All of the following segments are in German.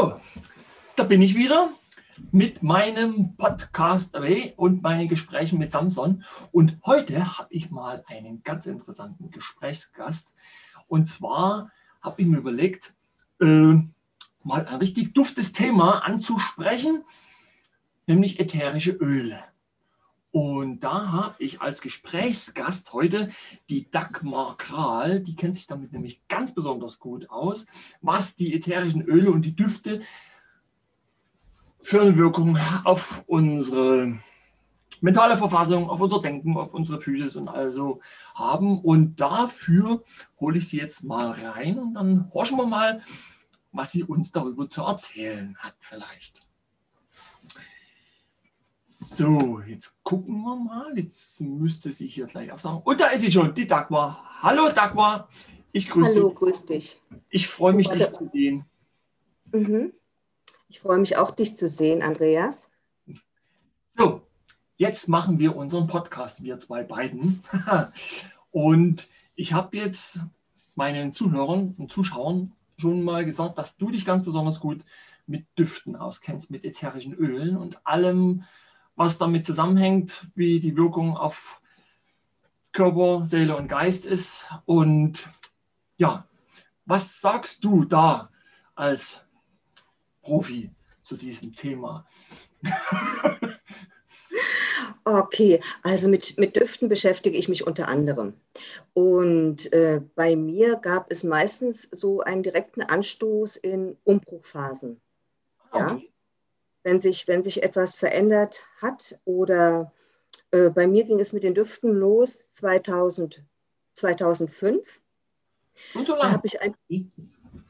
So, da bin ich wieder mit meinem Podcast Ray und meinen Gesprächen mit Samson. Und heute habe ich mal einen ganz interessanten Gesprächsgast. Und zwar habe ich mir überlegt, äh, mal ein richtig duftes Thema anzusprechen, nämlich ätherische Öle. Und da habe ich als Gesprächsgast heute die Dagmar Kral, die kennt sich damit nämlich ganz besonders gut aus, was die ätherischen Öle und die Düfte für eine Wirkung auf unsere mentale Verfassung, auf unser Denken, auf unsere Physis und also haben. Und dafür hole ich sie jetzt mal rein und dann horchen wir mal, was sie uns darüber zu erzählen hat vielleicht. So, jetzt gucken wir mal. Jetzt müsste sie hier gleich aufsagen. Und da ist sie schon, die Dagmar. Hallo Dagmar, ich grüße Hallo, dich. grüß dich. Ich freue mich, dich zu sehen. Mhm. Ich freue mich auch, dich zu sehen, Andreas. So, jetzt machen wir unseren Podcast, wir zwei beiden. und ich habe jetzt meinen Zuhörern und Zuschauern schon mal gesagt, dass du dich ganz besonders gut mit Düften auskennst, mit ätherischen Ölen und allem, was damit zusammenhängt, wie die Wirkung auf Körper, Seele und Geist ist. Und ja, was sagst du da als Profi zu diesem Thema? Okay, also mit, mit Düften beschäftige ich mich unter anderem. Und äh, bei mir gab es meistens so einen direkten Anstoß in Umbruchphasen. Ja? Wenn sich, wenn sich etwas verändert hat oder äh, bei mir ging es mit den Düften los 2000, 2005. Und so lange? Ich ein,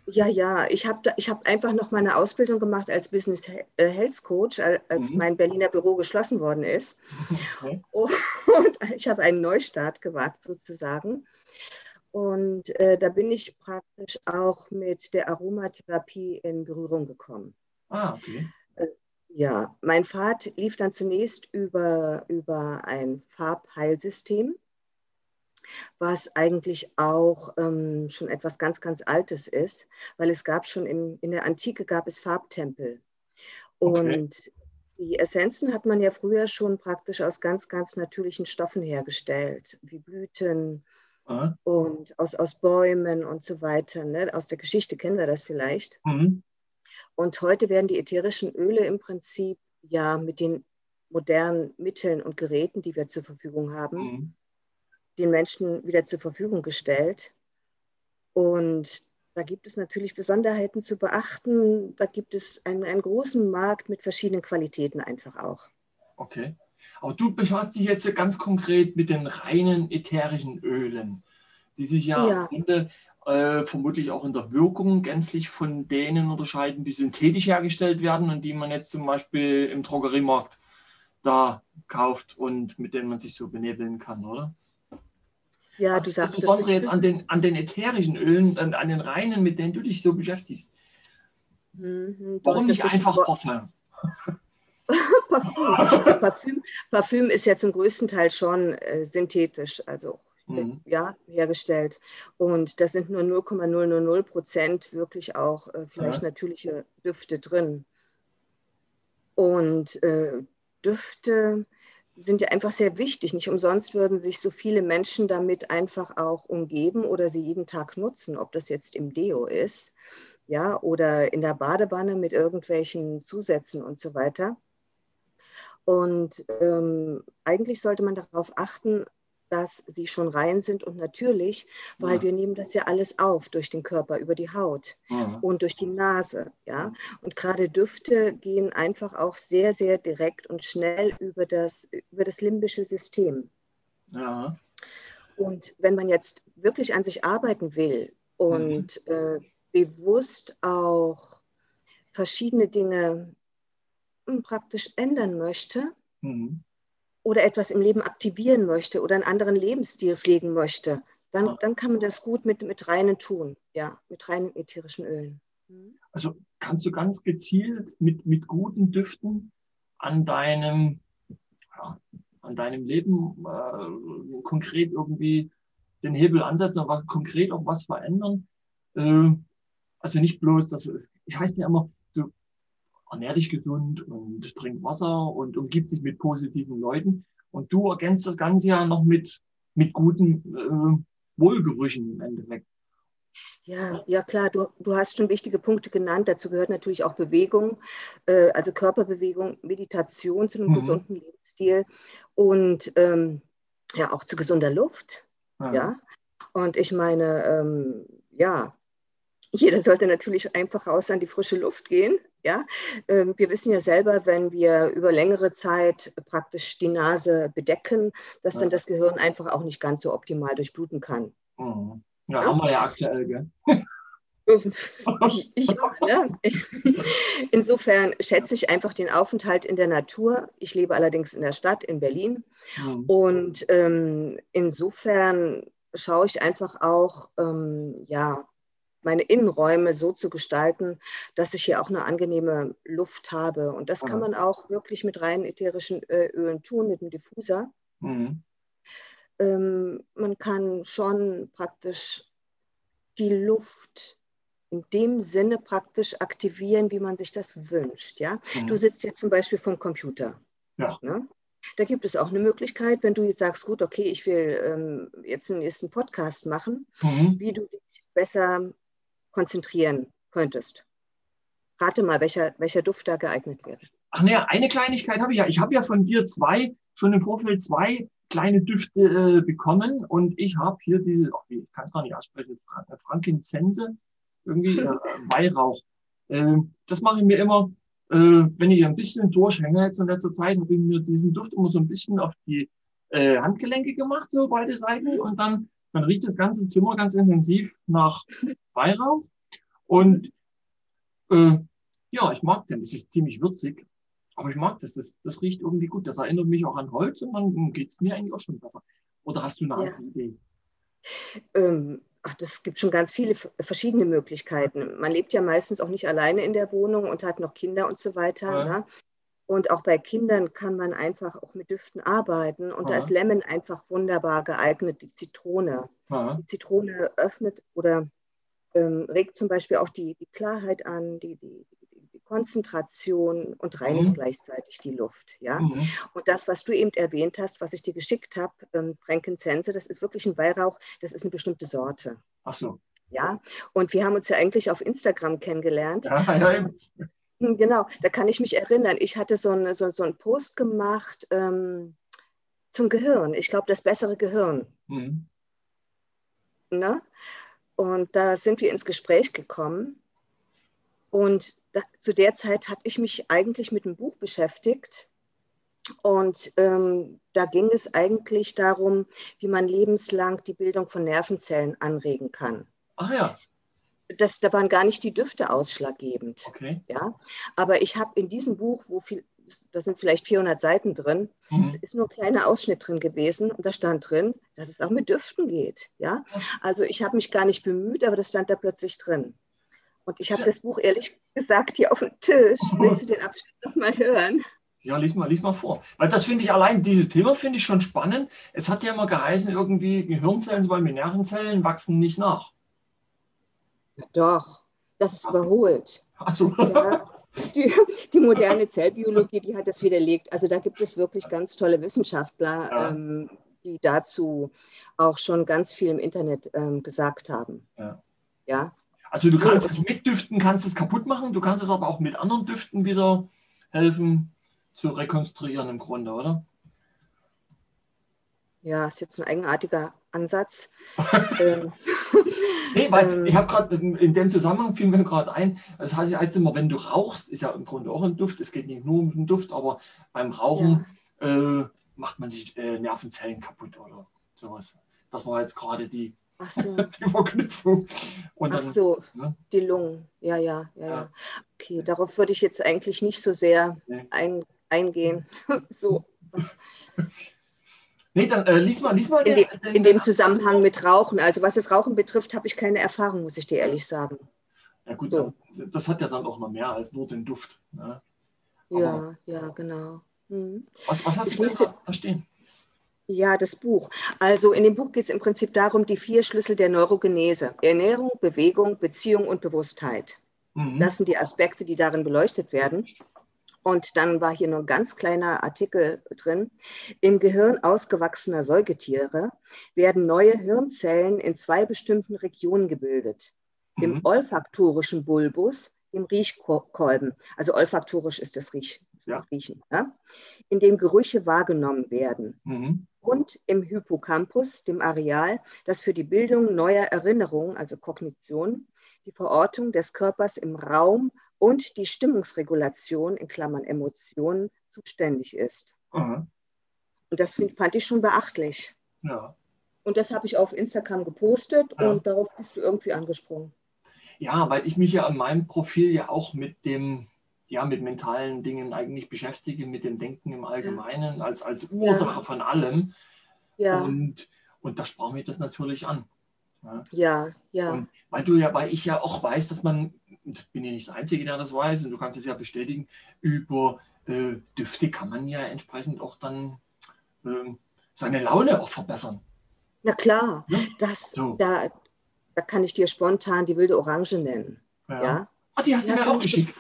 ja, ja, ich habe ich hab einfach noch meine Ausbildung gemacht als Business äh, Health Coach, als mhm. mein Berliner Büro geschlossen worden ist. Okay. Und ich habe einen Neustart gewagt sozusagen. Und äh, da bin ich praktisch auch mit der Aromatherapie in Berührung gekommen. Ah, okay. Ja, mein Pfad lief dann zunächst über, über ein Farbheilsystem, was eigentlich auch ähm, schon etwas ganz, ganz Altes ist, weil es gab schon im, in der Antike gab es Farbtempel. Und okay. die Essenzen hat man ja früher schon praktisch aus ganz, ganz natürlichen Stoffen hergestellt, wie Blüten ah. und aus, aus Bäumen und so weiter. Ne? Aus der Geschichte kennen wir das vielleicht. Mhm. Und heute werden die ätherischen Öle im Prinzip ja mit den modernen Mitteln und Geräten, die wir zur Verfügung haben, mhm. den Menschen wieder zur Verfügung gestellt. Und da gibt es natürlich Besonderheiten zu beachten. Da gibt es einen, einen großen Markt mit verschiedenen Qualitäten einfach auch. Okay. Aber du befasst dich jetzt ganz konkret mit den reinen ätherischen Ölen, die sich ja, ja. im Grunde äh, vermutlich auch in der Wirkung gänzlich von denen unterscheiden, die synthetisch hergestellt werden und die man jetzt zum Beispiel im Drogeriemarkt da kauft und mit denen man sich so benebeln kann, oder? Ja, du sagst. Insbesondere jetzt an den, an den ätherischen Ölen, an, an den reinen, mit denen du dich so beschäftigst. Mhm, Warum nicht einfach Parfum? Parfüm. Parfüm? Parfüm ist ja zum größten Teil schon äh, synthetisch, also mhm. ja, hergestellt. Und da sind nur 0,000 Prozent wirklich auch äh, vielleicht ja. natürliche Düfte drin. Und äh, Düfte sind ja einfach sehr wichtig. Nicht umsonst würden sich so viele Menschen damit einfach auch umgeben oder sie jeden Tag nutzen, ob das jetzt im Deo ist, ja, oder in der Badewanne mit irgendwelchen Zusätzen und so weiter. Und ähm, eigentlich sollte man darauf achten, dass sie schon rein sind und natürlich, weil ja. wir nehmen das ja alles auf durch den Körper, über die Haut ja. und durch die Nase. Ja? Und gerade Düfte gehen einfach auch sehr, sehr direkt und schnell über das, über das limbische System. Ja. Und wenn man jetzt wirklich an sich arbeiten will und mhm. äh, bewusst auch verschiedene Dinge hm, praktisch ändern möchte, mhm oder etwas im Leben aktivieren möchte oder einen anderen Lebensstil pflegen möchte, dann, dann kann man das gut mit, mit reinen tun, ja, mit reinen ätherischen Ölen. Mhm. Also kannst du ganz gezielt mit, mit guten Düften an deinem, ja, an deinem Leben äh, konkret irgendwie den Hebel ansetzen und konkret auch was verändern. Äh, also nicht bloß, das, ich heißt ja immer, ernähr dich gesund und trink Wasser und umgib dich mit positiven Leuten. Und du ergänzt das Ganze ja noch mit, mit guten äh, Wohlgerüchen im Endeffekt. Ja, ja klar, du, du hast schon wichtige Punkte genannt. Dazu gehört natürlich auch Bewegung, äh, also Körperbewegung, Meditation zu einem mhm. gesunden Lebensstil und ähm, ja auch zu gesunder Luft. Ja. ja. Und ich meine, ähm, ja, jeder sollte natürlich einfach raus an die frische Luft gehen. Ja, ähm, wir wissen ja selber, wenn wir über längere Zeit praktisch die Nase bedecken, dass dann das Gehirn einfach auch nicht ganz so optimal durchbluten kann. Mhm. Ja, ja, haben wir ja aktuell, gell? ja, ne? Insofern schätze ich einfach den Aufenthalt in der Natur. Ich lebe allerdings in der Stadt, in Berlin. Mhm. Und ähm, insofern schaue ich einfach auch, ähm, ja, meine Innenräume so zu gestalten, dass ich hier auch eine angenehme Luft habe. Und das kann man auch wirklich mit reinen ätherischen äh, Ölen tun, mit dem Diffuser. Mhm. Ähm, man kann schon praktisch die Luft in dem Sinne praktisch aktivieren, wie man sich das wünscht. Ja? Mhm. Du sitzt jetzt zum Beispiel vom Computer. Ja. Ne? Da gibt es auch eine Möglichkeit, wenn du jetzt sagst, gut, okay, ich will ähm, jetzt einen nächsten Podcast machen, mhm. wie du dich besser konzentrieren könntest. Rate mal, welcher, welcher Duft da geeignet wäre. Ach naja, eine Kleinigkeit habe ich ja. Ich habe ja von dir zwei, schon im Vorfeld zwei kleine Düfte äh, bekommen und ich habe hier diese, ach, ich kann es gar nicht aussprechen, Frankincense, irgendwie äh, Weihrauch. Äh, das mache ich mir immer, äh, wenn ich ein bisschen durchhänge jetzt in letzter Zeit, habe ich mir diesen Duft immer so ein bisschen auf die äh, Handgelenke gemacht, so beide Seiten und dann dann riecht das ganze Zimmer ganz intensiv nach Weihrauch. Und äh, ja, ich mag den. Das ist ziemlich würzig. Aber ich mag das. das. Das riecht irgendwie gut. Das erinnert mich auch an Holz und dann geht es mir eigentlich auch schon besser. Oder hast du eine andere ja. Idee? Ähm, ach, das gibt schon ganz viele verschiedene Möglichkeiten. Man lebt ja meistens auch nicht alleine in der Wohnung und hat noch Kinder und so weiter. Ja. Ne? Und auch bei Kindern kann man einfach auch mit Düften arbeiten. Und Aha. da ist Lemon einfach wunderbar geeignet, die Zitrone. Aha. Die Zitrone öffnet oder ähm, regt zum Beispiel auch die, die Klarheit an, die, die, die Konzentration und reinigt mhm. gleichzeitig die Luft. Ja? Mhm. Und das, was du eben erwähnt hast, was ich dir geschickt habe, ähm, Frankincense, das ist wirklich ein Weihrauch, das ist eine bestimmte Sorte. Ach so. Ja, und wir haben uns ja eigentlich auf Instagram kennengelernt. Ja, ja, genau, da kann ich mich erinnern. Ich hatte so, eine, so, so einen Post gemacht ähm, zum Gehirn. Ich glaube, das bessere Gehirn. Mhm. Ne? Und da sind wir ins Gespräch gekommen. Und da, zu der Zeit hatte ich mich eigentlich mit dem Buch beschäftigt. Und ähm, da ging es eigentlich darum, wie man lebenslang die Bildung von Nervenzellen anregen kann. Ach ja das, da waren gar nicht die Düfte ausschlaggebend. Okay. Ja? Aber ich habe in diesem Buch, wo viel, da sind vielleicht 400 Seiten drin, mhm. ist nur ein kleiner Ausschnitt drin gewesen und da stand drin, dass es auch mit Düften geht. Ja? Also ich habe mich gar nicht bemüht, aber das stand da plötzlich drin. Und ich habe das Buch ehrlich gesagt hier auf dem Tisch. Willst du den Abschnitt nochmal hören? Ja, lies mal, lies mal vor. Weil das finde ich allein, dieses Thema finde ich schon spannend. Es hat ja immer geheißen, irgendwie Gehirnzellen, zum Beispiel Nervenzellen, wachsen nicht nach. Doch, das ist überholt. Ach so. Ja, die, die, moderne Zellbiologie, die hat das widerlegt. Also da gibt es wirklich ganz tolle Wissenschaftler, ja. ähm, die dazu auch schon ganz viel im Internet ähm, gesagt haben. Ja. ja. Also du kannst es mit Düften, kannst es kaputt machen, du kannst es aber auch mit anderen Düften wieder helfen zu rekonstruieren im Grunde, oder? Ja, ist jetzt ein eigenartiger Ansatz. ähm, nee, weil ähm, ich habe gerade in dem Zusammenhang fiel mir gerade ein, das heißt, heißt immer, wenn du rauchst, ist ja im Grunde auch ein Duft, es geht nicht nur um den Duft, aber beim Rauchen ja. äh, macht man sich äh, Nervenzellen kaputt oder sowas. Das war jetzt gerade die, so. die Verknüpfung. Und Ach dann, so, ne? die Lungen, ja, ja, ja, ja. Okay, darauf würde ich jetzt eigentlich nicht so sehr nee. ein, eingehen. so. Nee, dann äh, lies mal, lies mal. In, den, den, in dem Zusammenhang mit Rauchen. Also was das Rauchen betrifft, habe ich keine Erfahrung, muss ich dir ehrlich sagen. Ja gut, so. das hat ja dann auch noch mehr als nur den Duft. Ne? ja, ja, genau. Hm. Was, was, hast ich du denn da stehen? Ja, das Buch. Also in dem Buch geht es im Prinzip darum, die vier Schlüssel der Neurogenese. Ernährung, Bewegung, Beziehung und Bewusstheit. Mhm. Das sind die Aspekte, die darin beleuchtet werden. Und dann war hier nur ein ganz kleiner Artikel drin. Im Gehirn ausgewachsener Säugetiere werden neue Hirnzellen in zwei bestimmten Regionen gebildet. Mhm. Im olfaktorischen Bulbus, im Riechkolben. Also olfaktorisch ist das, Riech, ist ja. das Riechen. Ja? In dem Gerüche wahrgenommen werden. Mhm. Und im Hippocampus, dem Areal, das für die Bildung neuer Erinnerungen, also Kognition, die Verortung des Körpers im Raum und die Stimmungsregulation in Klammern Emotionen zuständig ist. Mhm. Und das find, fand ich schon beachtlich. Ja. Und das habe ich auf Instagram gepostet ja. und darauf bist du irgendwie angesprungen. Ja, weil ich mich ja in meinem Profil ja auch mit dem, ja, mit mentalen Dingen eigentlich beschäftige, mit dem Denken im Allgemeinen, ja. als, als Ursache von allem. Ja. Und, und da sprach mich das natürlich an. Ja, ja. Und weil du ja, weil ich ja auch weiß, dass man und bin ja nicht der Einzige, der das weiß, und du kannst es ja bestätigen, über äh, Düfte kann man ja entsprechend auch dann äh, seine Laune auch verbessern. Na klar, ja? das, so. da, da kann ich dir spontan die wilde Orange nennen. Ja. ja? Ah, die hast du mir auch geschickt.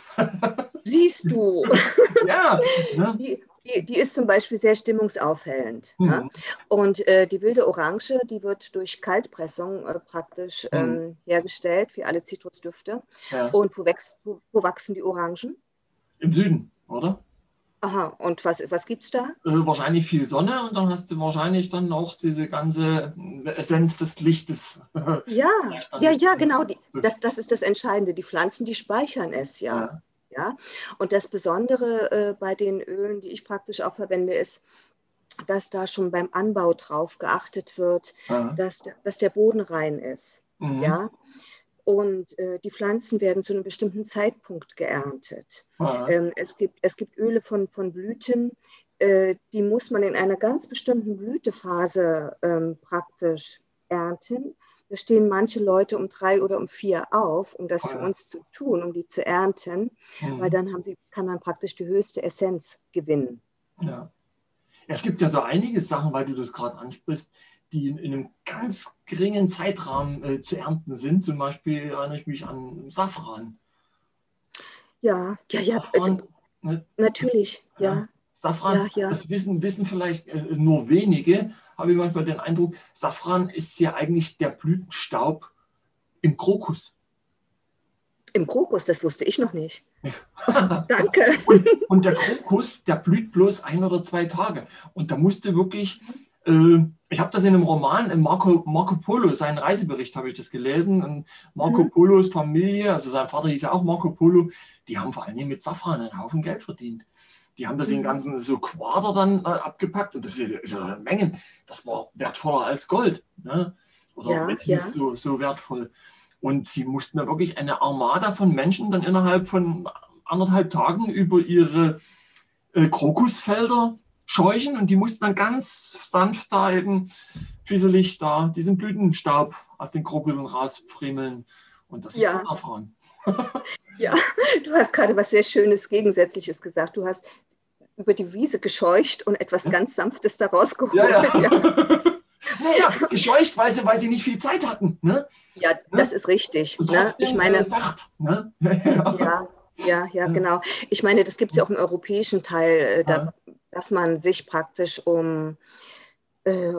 Siehst du. ja. Ne? Die, die, die, ist zum Beispiel sehr stimmungsaufhellend. Mhm. Ja? Und äh, die wilde Orange, die wird durch Kaltpressung äh, praktisch mhm. ähm, hergestellt, wie alle Zitrusdüfte. Ja. Und wo, wächst, wo, wo, wachsen die Orangen? Im Süden, oder? Aha, und was, was gibt es da? Äh, wahrscheinlich viel Sonne und dann hast du wahrscheinlich dann auch diese ganze Essenz des Lichtes. Ja, ja, ja, genau. Die, das, das ist das Entscheidende. Die Pflanzen, die speichern es ja. ja. Ja? Und das Besondere äh, bei den Ölen, die ich praktisch auch verwende, ist, dass da schon beim Anbau drauf geachtet wird, dass, dass der Boden rein ist. Mhm. Ja? Und äh, die Pflanzen werden zu einem bestimmten Zeitpunkt geerntet. Ähm, es, gibt, es gibt Öle von, von Blüten, äh, die muss man in einer ganz bestimmten Blütephase ähm, praktisch ernten. Da stehen manche Leute um drei oder um vier auf, um das für uns zu tun, um die zu ernten, mhm. weil dann haben sie, kann man praktisch die höchste Essenz gewinnen. Ja. Es gibt ja so einige Sachen, weil du das gerade ansprichst, die in, in, einem ganz geringen Zeitrahmen äh, zu ernten sind. Zum Beispiel erinnere ich mich an Safran. Ja, ja, ja, Safran, äh, natürlich, das, ja. Safran, ja, ja. das wissen, wissen vielleicht äh, nur wenige, habe ich manchmal den Eindruck, Safran ist ja eigentlich der Blütenstaub im Krokus. Im Krokus, das wusste ich noch nicht. Danke. Und, und, der Krokus, der blüht bloß ein oder zwei Tage. Und da musste wirklich, äh, ich habe das in einem Roman, in Marco, Marco Polo, seinen Reisebericht habe ich das gelesen. Und Marco mhm. Polos Familie, also sein Vater hieß ja auch Marco Polo, die haben vor allem mit Safran einen Haufen Geld verdient. Die haben das in mhm. ganzen so Quader dann äh, abgepackt und das ist, ja eine Menge. Das war wertvoller als Gold. Ne? Oder ja, ja. So, so wertvoll. Und sie mussten da wirklich eine Armada von Menschen dann innerhalb von anderthalb Tagen über ihre äh, Krokusfelder scheuchen und die mussten dann ganz sanft da eben fieselig da diesen Blütenstaub aus den Krokussen rausfriemeln. Und das ja. ist Safran. ja, du hast gerade was sehr Schönes, Gegensätzliches gesagt. Du hast über die Wiese gescheucht und etwas ganz Sanftes da rausgeholt. Ja, ja. ja. naja, gescheucht, weil sie, weil sie nicht viel Zeit hatten. Ne? Ja, ne? das ist richtig. Ne? Ich meine, Sacht, ne? ja, ja, ja, genau. Ich meine, das gibt es ja auch im europäischen Teil, äh, da, dass man sich praktisch um, äh,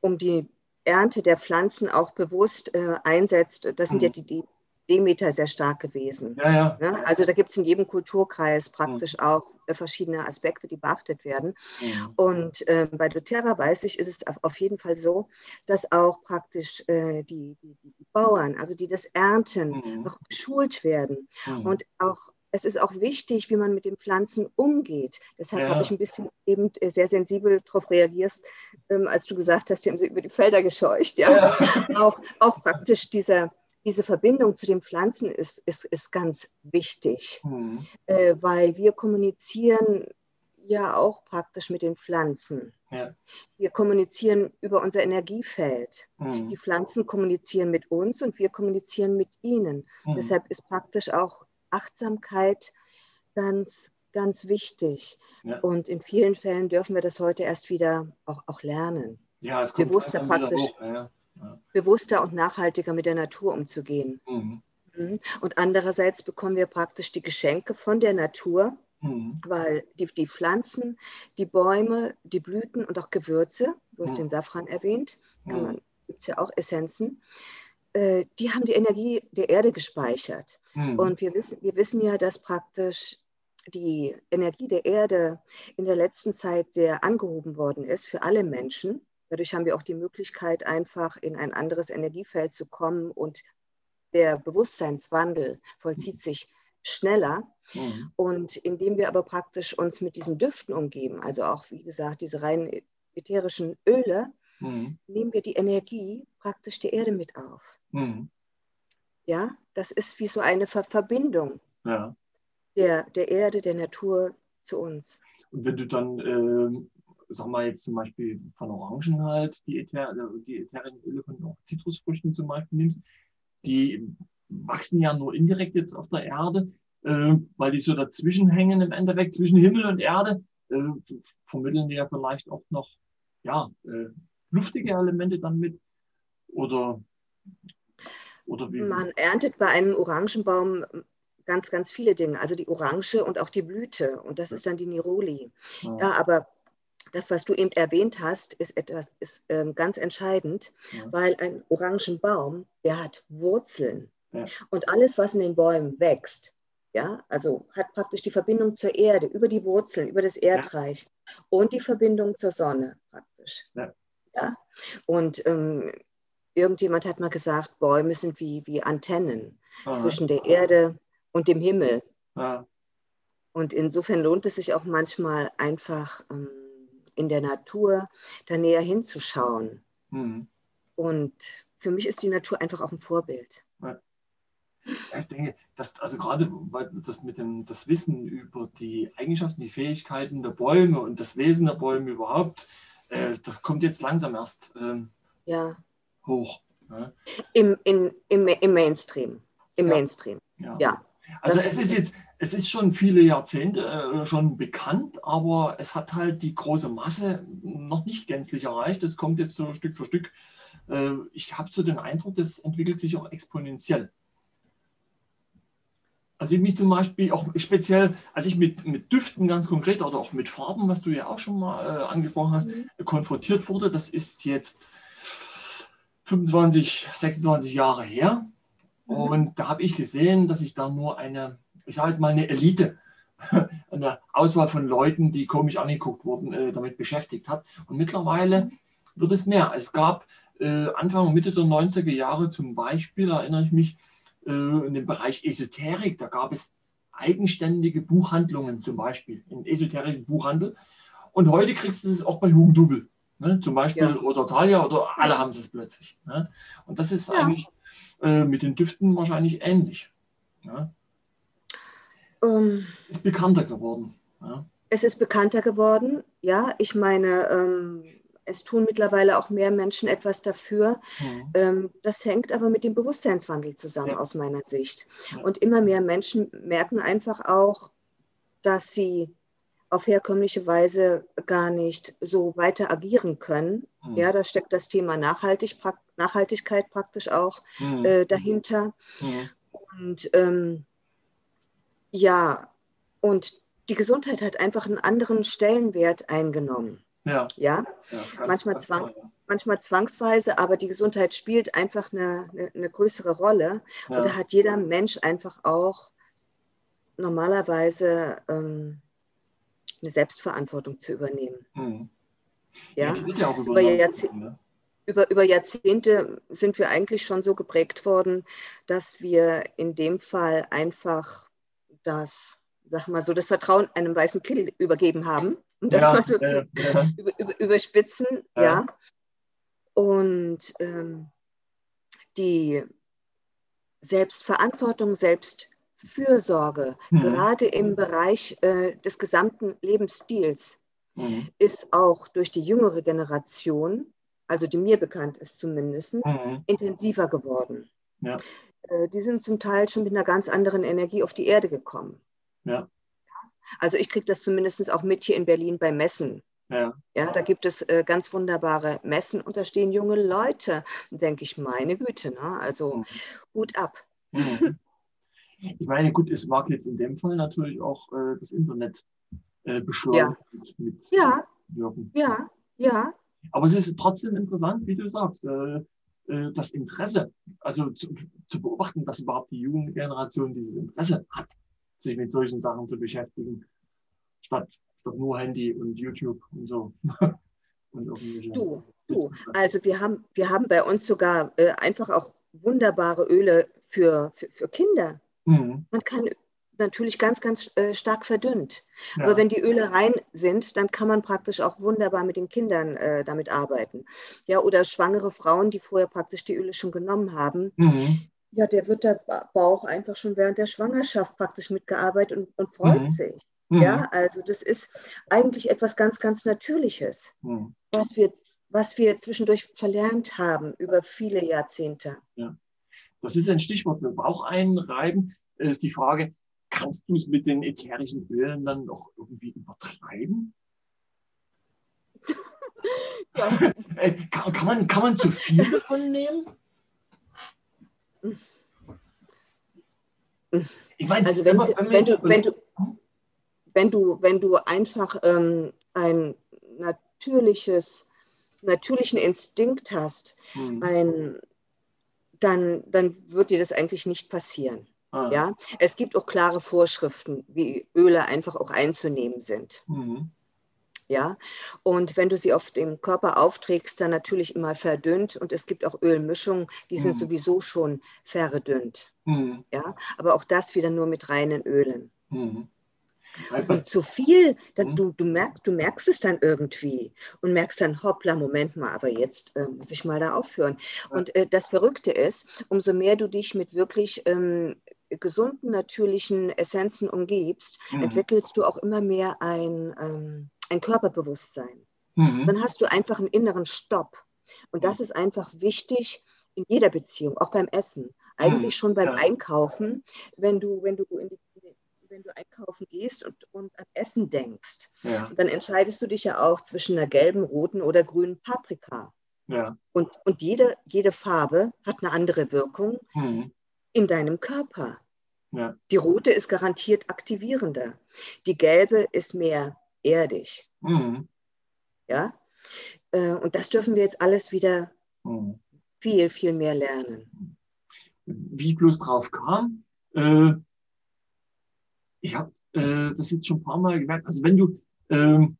um die Ernte der Pflanzen auch bewusst äh, einsetzt. Das sind ja die, die Demeter sehr stark gewesen. Ja, ja. Ne? Also da gibt es in jedem Kulturkreis praktisch mhm. auch äh, verschiedene Aspekte, die beachtet werden. Mhm. Und äh, bei doTERRA weiß ich, ist es auf jeden Fall so, dass auch praktisch äh, die, die, die, Bauern, also die das ernten, mhm. auch geschult werden. Mhm. Und auch es ist auch wichtig, wie man mit den Pflanzen umgeht. Deshalb ja. habe ich ein bisschen eben äh, sehr sensibel darauf reagiert, ähm, als du gesagt hast, die haben sie über die Felder gescheucht. Ja? ja. Auch, auch praktisch dieser diese Verbindung zu den Pflanzen ist, ist, ist ganz wichtig, mhm. äh, weil wir kommunizieren ja auch praktisch mit den Pflanzen. Ja. Wir kommunizieren über unser Energiefeld. Mhm. Die Pflanzen kommunizieren mit uns und wir kommunizieren mit ihnen. Mhm. Deshalb ist praktisch auch Achtsamkeit ganz, ganz wichtig. Ja. Und in vielen Fällen dürfen wir das heute erst wieder auch, auch lernen. Ja, es kommt bewusster praktisch. Hoch, ja bewusster und nachhaltiger mit der Natur umzugehen. Mhm. Mhm. Und andererseits bekommen wir praktisch die Geschenke von der Natur, mhm. weil die, die Pflanzen, die Bäume, die Blüten und auch Gewürze, du hast mhm. den Safran erwähnt, mhm. gibt es ja auch Essenzen, äh, die haben die Energie der Erde gespeichert. Mhm. Und wir wissen, wir wissen ja, dass praktisch die Energie der Erde in der letzten Zeit sehr angehoben worden ist für alle Menschen. Dadurch haben wir auch die Möglichkeit, einfach in ein anderes Energiefeld zu kommen und der Bewusstseinswandel vollzieht sich schneller. Mhm. Und indem wir aber praktisch uns mit diesen Düften umgeben, also auch, wie gesagt, diese reinen ätherischen Öle, mhm. nehmen wir die Energie praktisch der Erde mit auf. Mhm. Ja, das ist wie so eine Ver Verbindung ja. der, der Erde, der Natur zu uns. Und wenn du dann, äh, sag mal jetzt zum Beispiel von Orangen halt, die, Äther, die ätherischen Öle von Zitrusfrüchten zum Beispiel nimmst, die wachsen ja nur indirekt jetzt auf der Erde, äh, weil die so dazwischen hängen im Endeffekt, zwischen Himmel und Erde, äh, vermitteln die ja vielleicht auch noch ja, äh, luftige Elemente dann mit. Oder, oder wie? Man erntet bei einem Orangenbaum ganz, ganz viele Dinge. Also die Orange und auch die Blüte. Und das ist dann die Niroli. Ja, ja aber das, was du eben erwähnt hast, ist etwas ist, ähm, ganz entscheidend, ja. weil ein Orangenbaum, der hat Wurzeln. Ja. Und alles, was in den Bäumen wächst, ja, also hat praktisch die Verbindung zur Erde, über die Wurzeln, über das Erdreich ja. und die Verbindung zur Sonne praktisch. Ja. ja? Und ähm, irgendjemand hat mal gesagt, Bäume sind wie, wie Antennen Aha. zwischen der Erde und dem Himmel. Ja. Und insofern lohnt es sich auch manchmal einfach ähm, in der Natur da näher hinzuschauen. Mhm. Und für mich ist die Natur einfach auch ein Vorbild. Ja. ich denke, dass also gerade weil das mit dem das Wissen über die Eigenschaften, die Fähigkeiten der Bäume und das Wesen der Bäume überhaupt, äh, das kommt jetzt langsam erst ähm, ja. hoch. Ja. Im, in, im, Im Mainstream. Im ja. Mainstream. ja. Also es ist jetzt, es ist schon viele Jahrzehnte äh, schon bekannt, aber es hat halt die große Masse noch nicht gänzlich erreicht. Es kommt jetzt so Stück für Stück. Äh, ich habe so den Eindruck, das entwickelt sich auch exponentiell. Also ich mich zum Beispiel auch speziell, als ich mit, mit Düften ganz konkret oder auch mit Farben, was du ja auch schon mal äh, angesprochen hast, mhm. konfrontiert wurde, das ist jetzt 25, 26 Jahre her. Und da habe ich gesehen, dass ich da nur eine, ich sage jetzt mal eine Elite, eine Auswahl von Leuten, die komisch angeguckt wurden, äh, damit beschäftigt hat. Und mittlerweile wird es mehr. Es gab äh, Anfang und Mitte der 90er Jahre zum Beispiel, erinnere ich mich, äh, in dem Bereich Esoterik, da gab es eigenständige Buchhandlungen zum Beispiel, im esoterischen Buchhandel. Und heute kriegst du es auch bei Hugendubel. Ne? Zum Beispiel ja. oder Thalia oder alle haben es plötzlich. Ne? Und das ist ja. eigentlich äh, mit den Düften wahrscheinlich ähnlich. Ja? Um, ähm. ist bekannter geworden. Ja? Es ist bekannter geworden, ja. Ich meine, ähm, es tun mittlerweile auch mehr Menschen etwas dafür. Mhm. Ähm, das hängt aber mit dem Bewusstseinswandel zusammen, ja. aus meiner Sicht. Und immer mehr Menschen merken einfach auch, dass sie auf herkömmliche Weise gar nicht so weiter agieren können. Mhm. Ja, da steckt das Thema Nachhaltig, Nachhaltigkeit praktisch auch mhm. äh, dahinter. Mhm. Und ähm, ja, und die Gesundheit hat einfach einen anderen Stellenwert eingenommen. Ja. ja? ja manchmal, zwang, manchmal zwangsweise, aber die Gesundheit spielt einfach eine, eine, eine größere Rolle. Ja. Und da hat jeder Mensch einfach auch normalerweise ähm, eine Selbstverantwortung zu übernehmen. Mhm. Ja, ja, ja über, Jahrzehnte, ne? über, über Jahrzehnte sind wir eigentlich schon so geprägt worden, dass wir in dem Fall einfach das, sag mal so, das Vertrauen einem weißen Kittel übergeben haben, um das ja, mal so zu über, über, überspitzen. Ja. Und ähm, die Selbstverantwortung, selbst Fürsorge, mhm. gerade im Bereich äh, des gesamten Lebensstils, mhm. ist auch durch die jüngere Generation, also die mir bekannt ist zumindest, mhm. intensiver geworden. Ja. Äh, die sind zum Teil schon mit einer ganz anderen Energie auf die Erde gekommen. Ja. Also ich kriege das zumindest auch mit hier in Berlin bei Messen. Ja. ja, da gibt es äh, ganz wunderbare Messen und da stehen junge Leute. Denke ich, meine Güte, ne? also mhm. Hut ab. Mhm. Ich meine, gut, es mag jetzt in dem Fall natürlich auch äh, das Internet äh, beschleunigt Ja. mit Ja. wirken. Ja, ja, Aber es ist trotzdem interessant, wie du sagst, äh, äh, das Interesse, also zu, zu beobachten, dass überhaupt die junge Generation dieses Interesse hat, sich mit solchen Sachen zu beschäftigen, statt, statt nur Handy und YouTube und so. und irgendwelche du, du. Also wir haben, wir haben bei uns sogar äh, einfach auch wunderbare Öle für, für, für Kinder. Mhm. Man kann natürlich ganz, ganz äh, stark verdünnt. Ja. Aber wenn die Öle rein sind, dann kann man praktisch auch wunderbar mit den Kindern äh, damit arbeiten. Ja, oder schwangere Frauen, die vorher praktisch die Öle schon genommen haben. Mhm. Ja, der wird der Ba- Bauch einfach schon während der Schwangerschaft praktisch mitgearbeitet und, und freut Mhm. sich. Mhm. Ja, also das ist eigentlich etwas ganz, ganz Natürliches, Mhm. was wir, was wir zwischendurch verlernt haben über viele Jahrzehnte. Das ist ein Stichwort. Mit Bauch einreiben ist die Frage, kannst du es mit den ätherischen Ölen dann noch irgendwie übertreiben? Ja. Äh, kann, kann, man, kann man zu viel davon nehmen? Ich meine, Also wenn, man wenn, jetzt du, wenn, du, wenn, du, wenn du einfach ähm, ein natürliches, natürlichen Instinkt hast, Hm. ein, dann, dann wird dir das eigentlich nicht passieren. Ah. Ja? Es gibt auch klare Vorschriften, wie Öle einfach auch einzunehmen sind. Mhm. Ja? Und wenn du sie auf dem Körper aufträgst, dann natürlich immer verdünnt. Und es gibt auch Ölmischungen, die sind Mhm. sowieso schon verdünnt. Mhm. Ja? Aber auch das wieder nur mit reinen Ölen. Mhm. Und zu viel, dann, Mhm. du, du, merkst, du merkst es dann irgendwie und merkst dann, hoppla, Moment mal, aber jetzt äh, muss ich mal da aufhören. Und äh, das Verrückte ist, umso mehr du dich mit wirklich ähm, gesunden, natürlichen Essenzen umgibst, Mhm. entwickelst du auch immer mehr ein, ähm, ein Körperbewusstsein. Mhm. Dann hast du einfach einen inneren Stopp. Und das ist einfach wichtig in jeder Beziehung, auch beim Essen. Eigentlich schon beim ja. Einkaufen, wenn du, wenn du, in die, wenn du einkaufen gehst und, und an Essen denkst. Ja, Und dann entscheidest du dich ja auch zwischen einer gelben, roten oder grünen Paprika. ja. Und, und jede, jede Farbe hat eine andere Wirkung Mhm. In deinem Körper. Ja. Die rote ist garantiert aktivierender. Die gelbe ist mehr erdig. Mhm. Ja? Äh, Und das dürfen wir jetzt alles wieder Mhm. viel, viel mehr lernen. Wie ich bloß drauf kam, äh, ich habe äh, das jetzt schon ein paar Mal gemerkt, also wenn du ähm,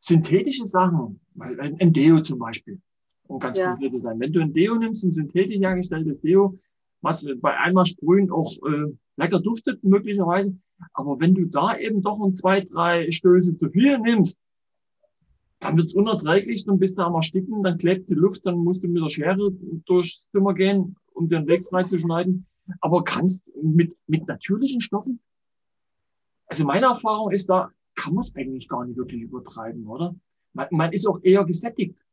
synthetische Sachen, ein Deo zum Beispiel, um ganz Ja. konkret zu sein, wenn du ein Deo nimmst, ein synthetisch hergestelltes Deo, was bei einmal sprühen auch äh, lecker duftet möglicherweise, aber wenn du da eben doch ein zwei, drei Stöße zu viel nimmst, dann wird's unerträglich, dann bist du am Ersticken, dann klebt die Luft, dann musst du mit der Schere durchs Zimmer gehen, um den Weg freizuschneiden. Aber kannst mit, mit natürlichen Stoffen, also meine Erfahrung ist, da kann man es eigentlich gar nicht wirklich übertreiben, oder? Man, man ist auch eher gesättigt.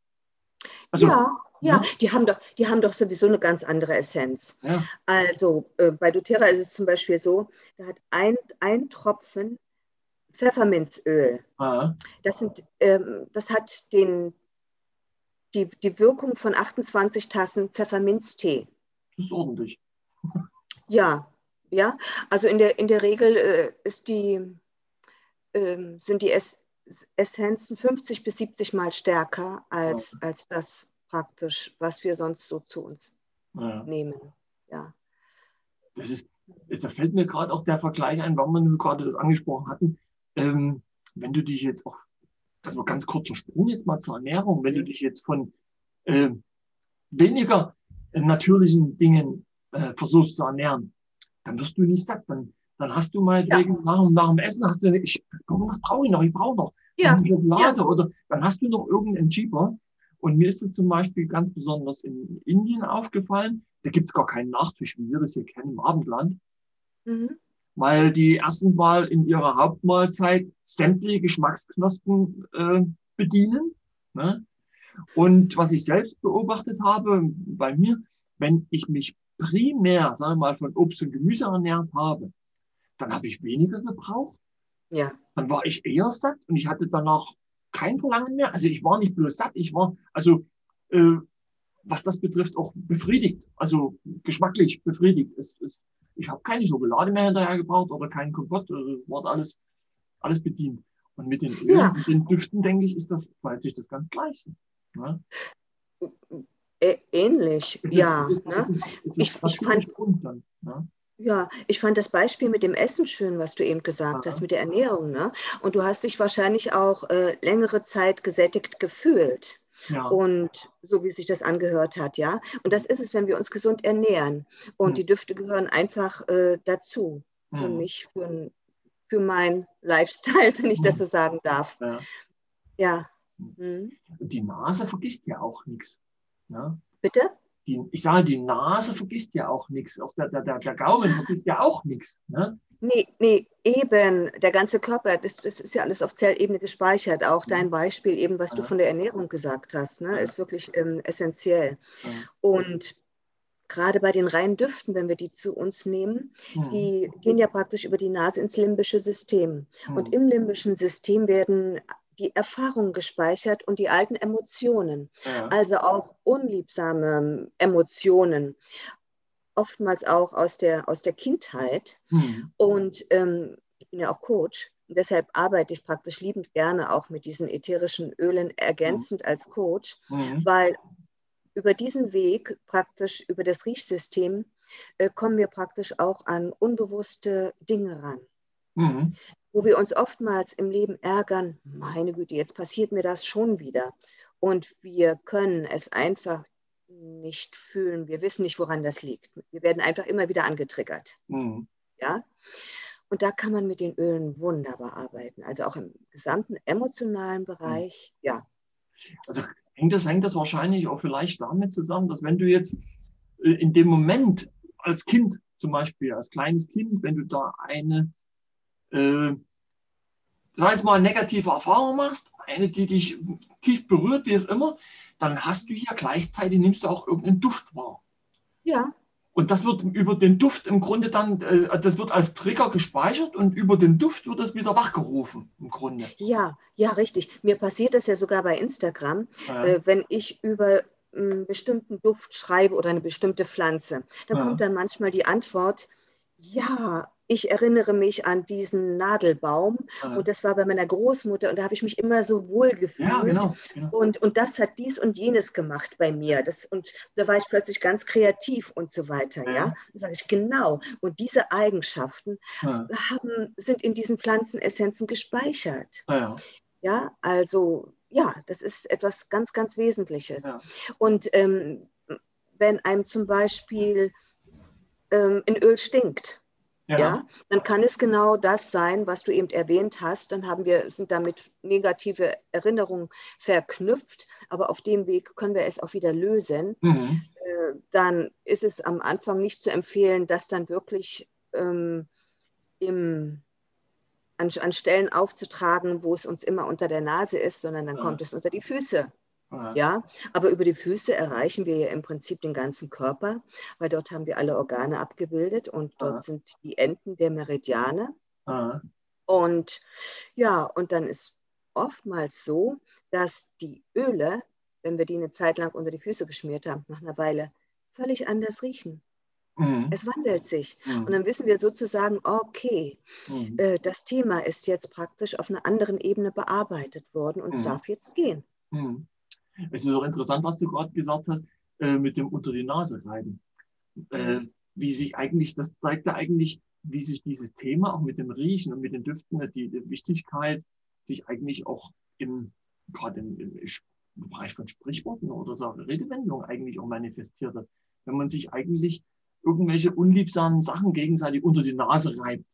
Also, ja, ja, die haben, doch, die haben doch sowieso eine ganz andere Essenz. ja, Also äh, bei doTERRA ist es zum Beispiel so, da hat ein, ein Tropfen Pfefferminzöl. ah, Das, sind, ähm, das hat den, die, die Wirkung von 28 Tassen Pfefferminztee. das ist ordentlich. Ja, ja. Also in der, in der Regel äh, ist die, ähm, sind die es Essenzen 50 bis 70 Mal stärker als, als das praktisch, was wir sonst so zu uns Ja. nehmen. Ja. Das ist, da fällt mir gerade auch der Vergleich ein, weil wir gerade das angesprochen hatten. Ähm, wenn du dich jetzt auch, war ganz kurzer Sprung jetzt mal zur Ernährung, wenn du dich jetzt von äh, weniger natürlichen Dingen äh, versuchst zu ernähren, dann wirst du nicht satt. Dann, dann hast du meinetwegen nach, dem- nach dem Essen, hast du, ich, was brauche ich noch? Ich brauche noch Ja, eine Schokolade oder dann hast du noch irgendeinen Cheaper. Und mir ist es zum Beispiel ganz besonders in Indien aufgefallen, da gibt es gar keinen Nachtisch, wie wir das hier kennen im Abendland, mhm. weil die ersten Mal in ihrer Hauptmahlzeit sämtliche Geschmacksknospen äh, bedienen. Ne? Und was ich selbst beobachtet habe bei mir, wenn ich mich primär, sagen wir mal, von Obst und Gemüse ernährt habe, dann habe ich weniger gebraucht ja, dann war ich eher satt und ich hatte danach kein Verlangen mehr. Also ich war nicht bloß satt, ich war, also äh, was das betrifft, auch befriedigt, also geschmacklich befriedigt. Es, es, ich habe keine Schokolade mehr hinterher gebraucht oder keinen Kompott, also war alles, alles bedient. Und mit den Ölen Ja. und den Düften, denke ich, ist das natürlich das ganz Gleiche. Ne? Ähnlich, ist- ja. ist- Ne? ist- Ich- ich fand- bunt dann, ne? Ja, ich fand das Beispiel mit dem Essen schön, was du eben gesagt Ja. hast, mit der Ernährung. Ne? Und du hast dich wahrscheinlich auch äh, längere Zeit gesättigt gefühlt. Ja. Und so wie sich das angehört hat, ja. Und das ist es, wenn wir uns gesund ernähren. Und Hm. die Düfte gehören einfach äh, dazu. Für Hm. mich, für, für mein Lifestyle, wenn ich das Hm. so sagen darf. Ja. Ja. Hm. Hm. Und die Nase vergisst ja auch nichts. Ne? Bitte? Die, ich sage, die Nase vergisst ja auch nichts. Auch der, der, der, Gaumen vergisst ja auch nichts. Ne? Nee, nee, eben, der ganze Körper, das, das ist ja alles auf Zellebene gespeichert. Auch dein Beispiel eben, was du von der Ernährung gesagt hast, ne, ist wirklich ähm, essentiell. Und gerade bei den reinen Düften, wenn wir die zu uns nehmen, Hm. die gehen ja praktisch über die Nase ins limbische System. Und Hm. im limbischen System werden die Erfahrungen gespeichert und die alten Emotionen, ja. also auch unliebsame Emotionen, oftmals auch aus der, aus der Kindheit. Hm. Und ähm, ich bin ja auch Coach. Deshalb arbeite ich praktisch liebend gerne auch mit diesen ätherischen Ölen ergänzend als Coach, Hm. weil über diesen Weg, praktisch über das Riechsystem, äh, kommen wir praktisch auch an unbewusste Dinge ran. Hm. Wo wir uns oftmals im Leben ärgern, meine Güte, jetzt passiert mir das schon wieder. Und wir können es einfach nicht fühlen. Wir wissen nicht, woran das liegt. Wir werden einfach immer wieder angetriggert. Hm. Ja? Und da kann man mit den Ölen wunderbar arbeiten. Also auch im gesamten emotionalen Bereich. Ja, Also hängt das, hängt das wahrscheinlich auch vielleicht damit zusammen, dass wenn du jetzt äh, in dem Moment als Kind zum Beispiel, als kleines Kind, wenn du da eine, äh, sag jetzt mal, negative Erfahrung machst, eine, die dich tief berührt, wie auch immer, dann hast du hier gleichzeitig, nimmst du auch irgendeinen Duft wahr. ja, Und das wird über den Duft im Grunde dann, äh, das wird als Trigger gespeichert und über den Duft wird das wieder wachgerufen im Grunde. ja, ja, richtig. Mir passiert das ja sogar bei Instagram, Äh, äh, wenn ich über einen bestimmten Duft schreibe oder eine bestimmte Pflanze. Dann Ja. kommt dann manchmal die Antwort, ja, ich erinnere mich an diesen Nadelbaum äh, und das war bei meiner Großmutter und da habe ich mich immer so wohl gefühlt. ja, genau. genau. Und, und das hat dies und jenes gemacht bei mir. Das, und da war ich plötzlich ganz kreativ und so weiter. Ja. Ja, da sage ich genau. Und diese Eigenschaften Ja, haben, sind in diesen Pflanzenessenzen gespeichert. ja, Ja, also ja, das ist etwas ganz, ganz Wesentliches. Und ähm, wenn einem zum Beispiel ähm, ein Öl stinkt, ja, ja. dann kann es genau das sein, was du eben erwähnt hast. Dann haben wir, sind damit negative Erinnerungen verknüpft, aber auf dem Weg können wir es auch wieder lösen. Mhm. Äh, dann ist es am Anfang nicht zu empfehlen, das dann wirklich ähm, im, an, an Stellen aufzutragen, wo es uns immer unter der Nase ist, sondern dann Ja. kommt es unter die Füße. Ja. Ja, aber über die Füße erreichen wir ja im Prinzip den ganzen Körper, weil dort haben wir alle Organe abgebildet und dort Ja. sind die Enden der Meridiane. Ja. Und ja, und dann ist oftmals so, dass die Öle, wenn wir die eine Zeit lang unter die Füße geschmiert haben, nach einer Weile völlig anders riechen. Mhm. Es wandelt sich. Und Mhm. dann wissen wir sozusagen, okay, Mhm. äh, das Thema ist jetzt praktisch auf einer anderen Ebene bearbeitet worden und es Mhm. darf jetzt gehen. Es ist auch interessant, was du gerade gesagt hast, äh, mit dem unter die Nase reiben. Äh, wie sich eigentlich, das zeigt ja eigentlich, wie sich dieses Thema auch mit dem Riechen und mit den Düften, die, die Wichtigkeit sich eigentlich auch im, gerade im, im Bereich von Sprichworten oder so Redewendungen eigentlich auch manifestiert hat. Wenn man sich eigentlich irgendwelche unliebsamen Sachen gegenseitig unter die Nase reibt.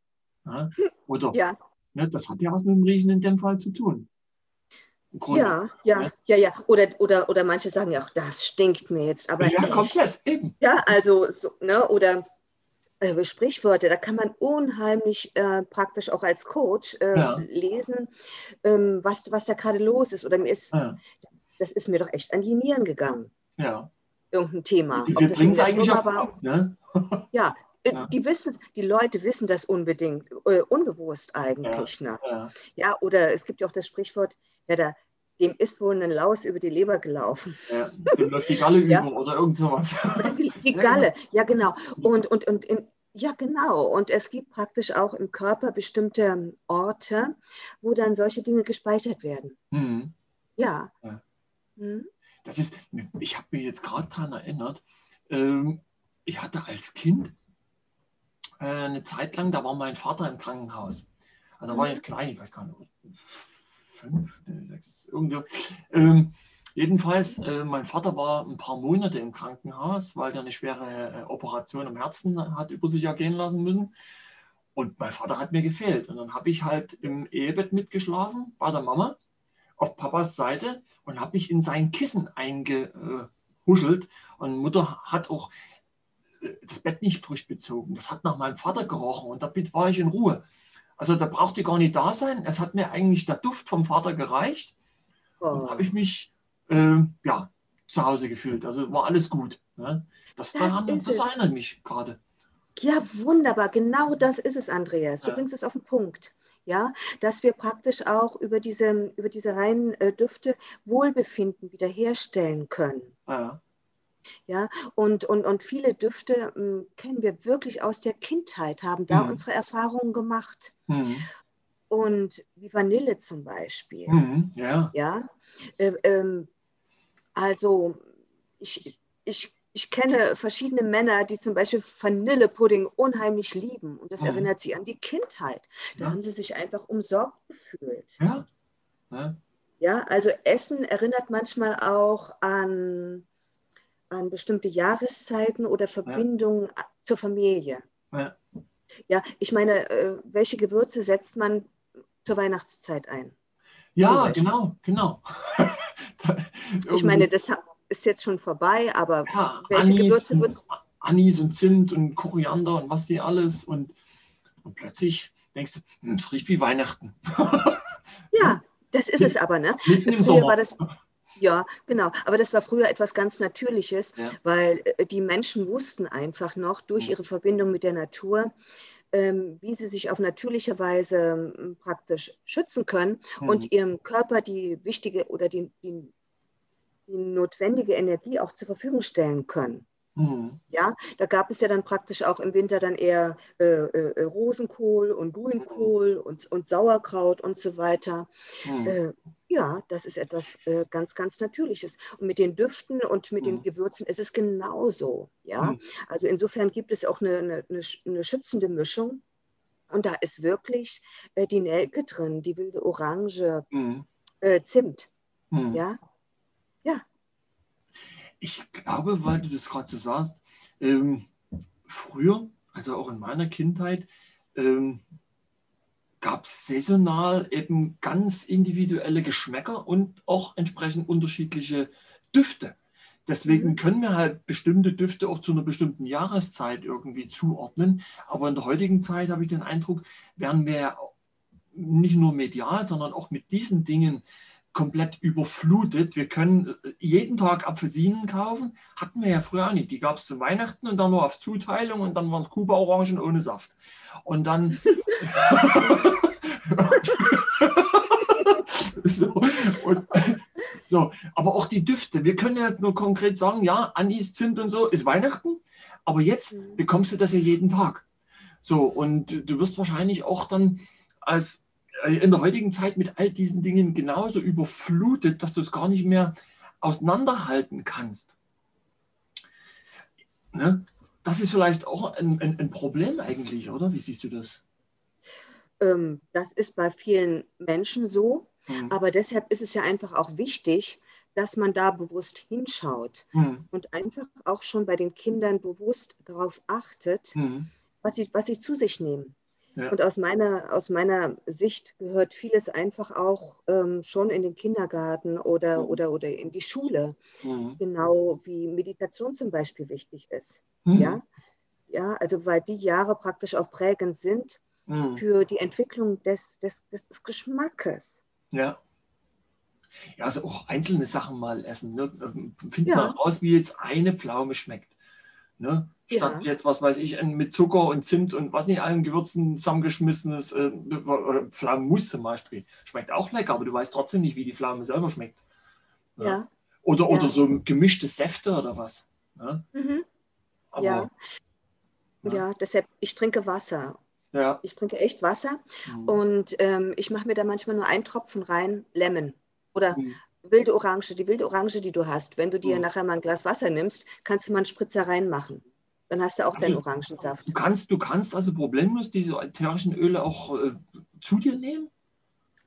Ja? Oder Ja, ne, das hat ja was mit dem Riechen in dem Fall zu tun. Im Grunde. ja, ja, Ja. ja, ja. Oder, oder, oder manche sagen ja auch, das stinkt mir jetzt. Aber ja, komplett, eben. Ja, also, so, ne, oder äh, Sprichwörter, da kann man unheimlich äh, praktisch auch als Coach äh, Ja. lesen, ähm, was, was da gerade los ist. Oder mir ist, Ja, das ist mir doch echt an die Nieren gegangen, ja. irgendein Thema. Wir bringen es eigentlich auf war. ab, ne? Ja, äh, Ja. die wissen, die Leute wissen das unbedingt, äh, unbewusst eigentlich. Ne? Ja, Ja, oder es gibt ja auch das Sprichwort, ja, da, dem ist wohl ein Laus über die Leber gelaufen. ja. Dem läuft die Galle Ja. über oder irgend sowas. Oder die, die Galle, ja genau. Und, und, und in, Ja, genau. Und es gibt praktisch auch im Körper bestimmte Orte, wo dann solche Dinge gespeichert werden. Mhm. Ja. Ja. Mhm. Das ist, ich habe mich jetzt gerade daran erinnert, ähm, ich hatte als Kind äh, eine Zeit lang, da war mein Vater im Krankenhaus. Also da war ich klein, ich weiß gar nicht, fünf, sechs, irgendwie. Ähm, jedenfalls, äh, mein Vater war ein paar Monate im Krankenhaus, weil er eine schwere äh, Operation am Herzen hat über sich ergehen lassen müssen. Und mein Vater hat mir gefehlt. Und dann habe ich halt im Ehebett mitgeschlafen bei der Mama auf Papas Seite und habe mich in sein Kissen eingehuschelt. Und Mutter hat auch äh, das Bett nicht frisch bezogen. Das hat nach meinem Vater gerochen und damit war ich in Ruhe. Also da brauchte ich gar nicht da sein. Es hat mir eigentlich der Duft vom Vater gereicht. Und Oh, habe ich mich äh, ja, zu Hause gefühlt. Also war alles gut. Ne? Das, Das daran, das erinnert mich gerade. Ja, wunderbar. Genau das ist es, Andreas. Du Ja. bringst es auf den Punkt. Ja, dass wir praktisch auch über diese, über diese reinen äh, Düfte Wohlbefinden wiederherstellen können. Ja, Ja, und, und, und viele Düfte mh, kennen wir wirklich aus der Kindheit, haben da Mhm. unsere Erfahrungen gemacht. mhm. Und wie Vanille zum Beispiel. Mhm. ja. Ja, äh, ähm, also ich, ich, ich kenne verschiedene Männer, die zum Beispiel Vanillepudding unheimlich lieben. Und das Mhm. erinnert sie an die Kindheit. Da Ja. haben sie sich einfach umsorgt gefühlt. ja. ja. Ja, also Essen erinnert manchmal auch an, an bestimmte Jahreszeiten oder Verbindungen a- zur Familie. Ja. Ja, ich meine, äh, welche Gewürze setzt man zur Weihnachtszeit ein? Ja, genau, genau. Ich meine, das ist jetzt schon vorbei, aber ja, welche Anis, Gewürze und, würdest Anis und Zimt und Koriander und was die alles. Und, und plötzlich denkst du, hm, es riecht wie Weihnachten. Ja, das ist es aber, ne? Früher war das, ja, genau. Aber das war früher etwas ganz Natürliches, Ja. weil äh, die Menschen wussten einfach noch durch Mhm. ihre Verbindung mit der Natur, ähm, wie sie sich auf natürliche Weise ähm, praktisch schützen können Mhm. und ihrem Körper die wichtige oder die, die, die notwendige Energie auch zur Verfügung stellen können. Mhm. Ja, da gab es ja dann praktisch auch im Winter dann eher äh, äh, Rosenkohl und Grünkohl und, und Sauerkraut und so weiter. Mhm. Äh, ja, das ist etwas äh, ganz, ganz Natürliches. Und mit den Düften und mit den Mhm. Gewürzen ist es genauso. Ja, Mhm. also insofern gibt es auch eine, eine, eine, sch- eine schützende Mischung. Und da ist wirklich äh, die Nelke drin, die wilde Orange, Mhm. äh, Zimt. Mhm. Ja, Ich glaube, weil du das gerade so sagst, ähm, früher, also auch in meiner Kindheit, ähm, gab es saisonal eben ganz individuelle Geschmäcker und auch entsprechend unterschiedliche Düfte. Deswegen Mhm. können wir halt bestimmte Düfte auch zu einer bestimmten Jahreszeit irgendwie zuordnen. Aber in der heutigen Zeit habe ich den Eindruck, werden wir nicht nur medial, sondern auch mit diesen Dingen komplett überflutet. Wir können äh, jeden Tag Apfelsinen kaufen. Hatten wir ja früher auch nicht. Die gab es zu Weihnachten und dann nur auf Zuteilung und dann waren es Kuba-Orangen ohne Saft. Und dann. so, und, so, aber auch die Düfte. Wir können ja nur konkret sagen, ja, Anis, Zimt und so ist Weihnachten, aber jetzt Mhm. bekommst du das ja jeden Tag. So, und du wirst wahrscheinlich auch dann als in der heutigen Zeit mit all diesen Dingen genauso überflutet, dass du es gar nicht mehr auseinanderhalten kannst. Ne? Das ist vielleicht auch ein, ein, ein Problem eigentlich, oder? Wie siehst du das? ähm, das ist bei vielen Menschen so. Hm. Aber deshalb ist es ja einfach auch wichtig, dass man da bewusst hinschaut Hm. und einfach auch schon bei den Kindern bewusst darauf achtet, Hm. was sie, was sie zu sich nehmen. Ja. Und aus meiner, aus meiner Sicht gehört vieles einfach auch ähm, schon in den Kindergarten oder, Mhm. oder, oder in die Schule, Hm. genau wie Meditation zum Beispiel wichtig ist. Hm. Ja? Ja, also weil die Jahre praktisch auch prägend sind Hm. für die Entwicklung des, des, des Geschmackes. Ja. Ja, also auch einzelne Sachen mal essen. Ne? Find Ja. mal raus, wie jetzt eine Pflaume schmeckt. Ne? Statt Ja. jetzt, was weiß ich, mit Zucker und Zimt und was nicht, allen Gewürzen zusammengeschmissenes äh, oder Pflaumenmus zum Beispiel. Schmeckt auch lecker, aber du weißt trotzdem nicht, wie die Pflaume selber schmeckt. Ja. Ja. Oder, Ja. oder so gemischte Säfte oder was. Ne? Mhm. Aber Ja. Ja, ja deshalb, ich trinke Wasser. Ja. Ich trinke echt Wasser mhm. und ähm, ich mache mir da manchmal nur einen Tropfen rein, Lemon. Oder mhm. Wilde Orange, die wilde Orange, die du hast. Wenn du dir mhm. nachher mal ein Glas Wasser nimmst, kannst du mal einen Spritzer reinmachen. Dann hast du auch also, deinen Orangensaft. Du kannst, du kannst also problemlos diese ätherischen Öle auch äh, zu dir nehmen?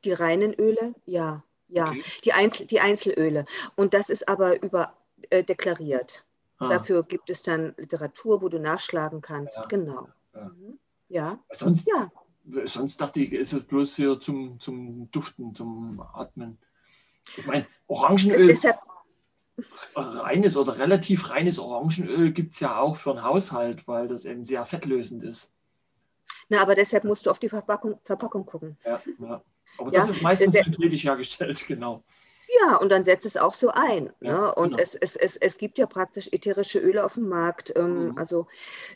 Die reinen Öle, ja. Ja, okay. die, Einzel, die Einzelöle. Und das ist aber über äh, deklariert. Ah. Dafür gibt es dann Literatur, wo du nachschlagen kannst. Ja. Genau. Ja. Mhm. ja. Sonst, ja. sonst dachte ich, ist es bloß hier zum, zum Duften, zum Atmen. Ich meine, Orangenöl. Deshalb, reines oder relativ reines Orangenöl gibt es ja auch für einen Haushalt, weil das eben sehr fettlösend ist. Na, aber deshalb musst du auf die Verpackung, Verpackung gucken. Ja, ja. Aber das ja, ist meistens synthetisch hergestellt, genau. Ja, und dann setzt es auch so ein. Ja, ne? Und genau. es, es, es, es gibt ja praktisch ätherische Öle auf dem Markt, ähm, mhm. also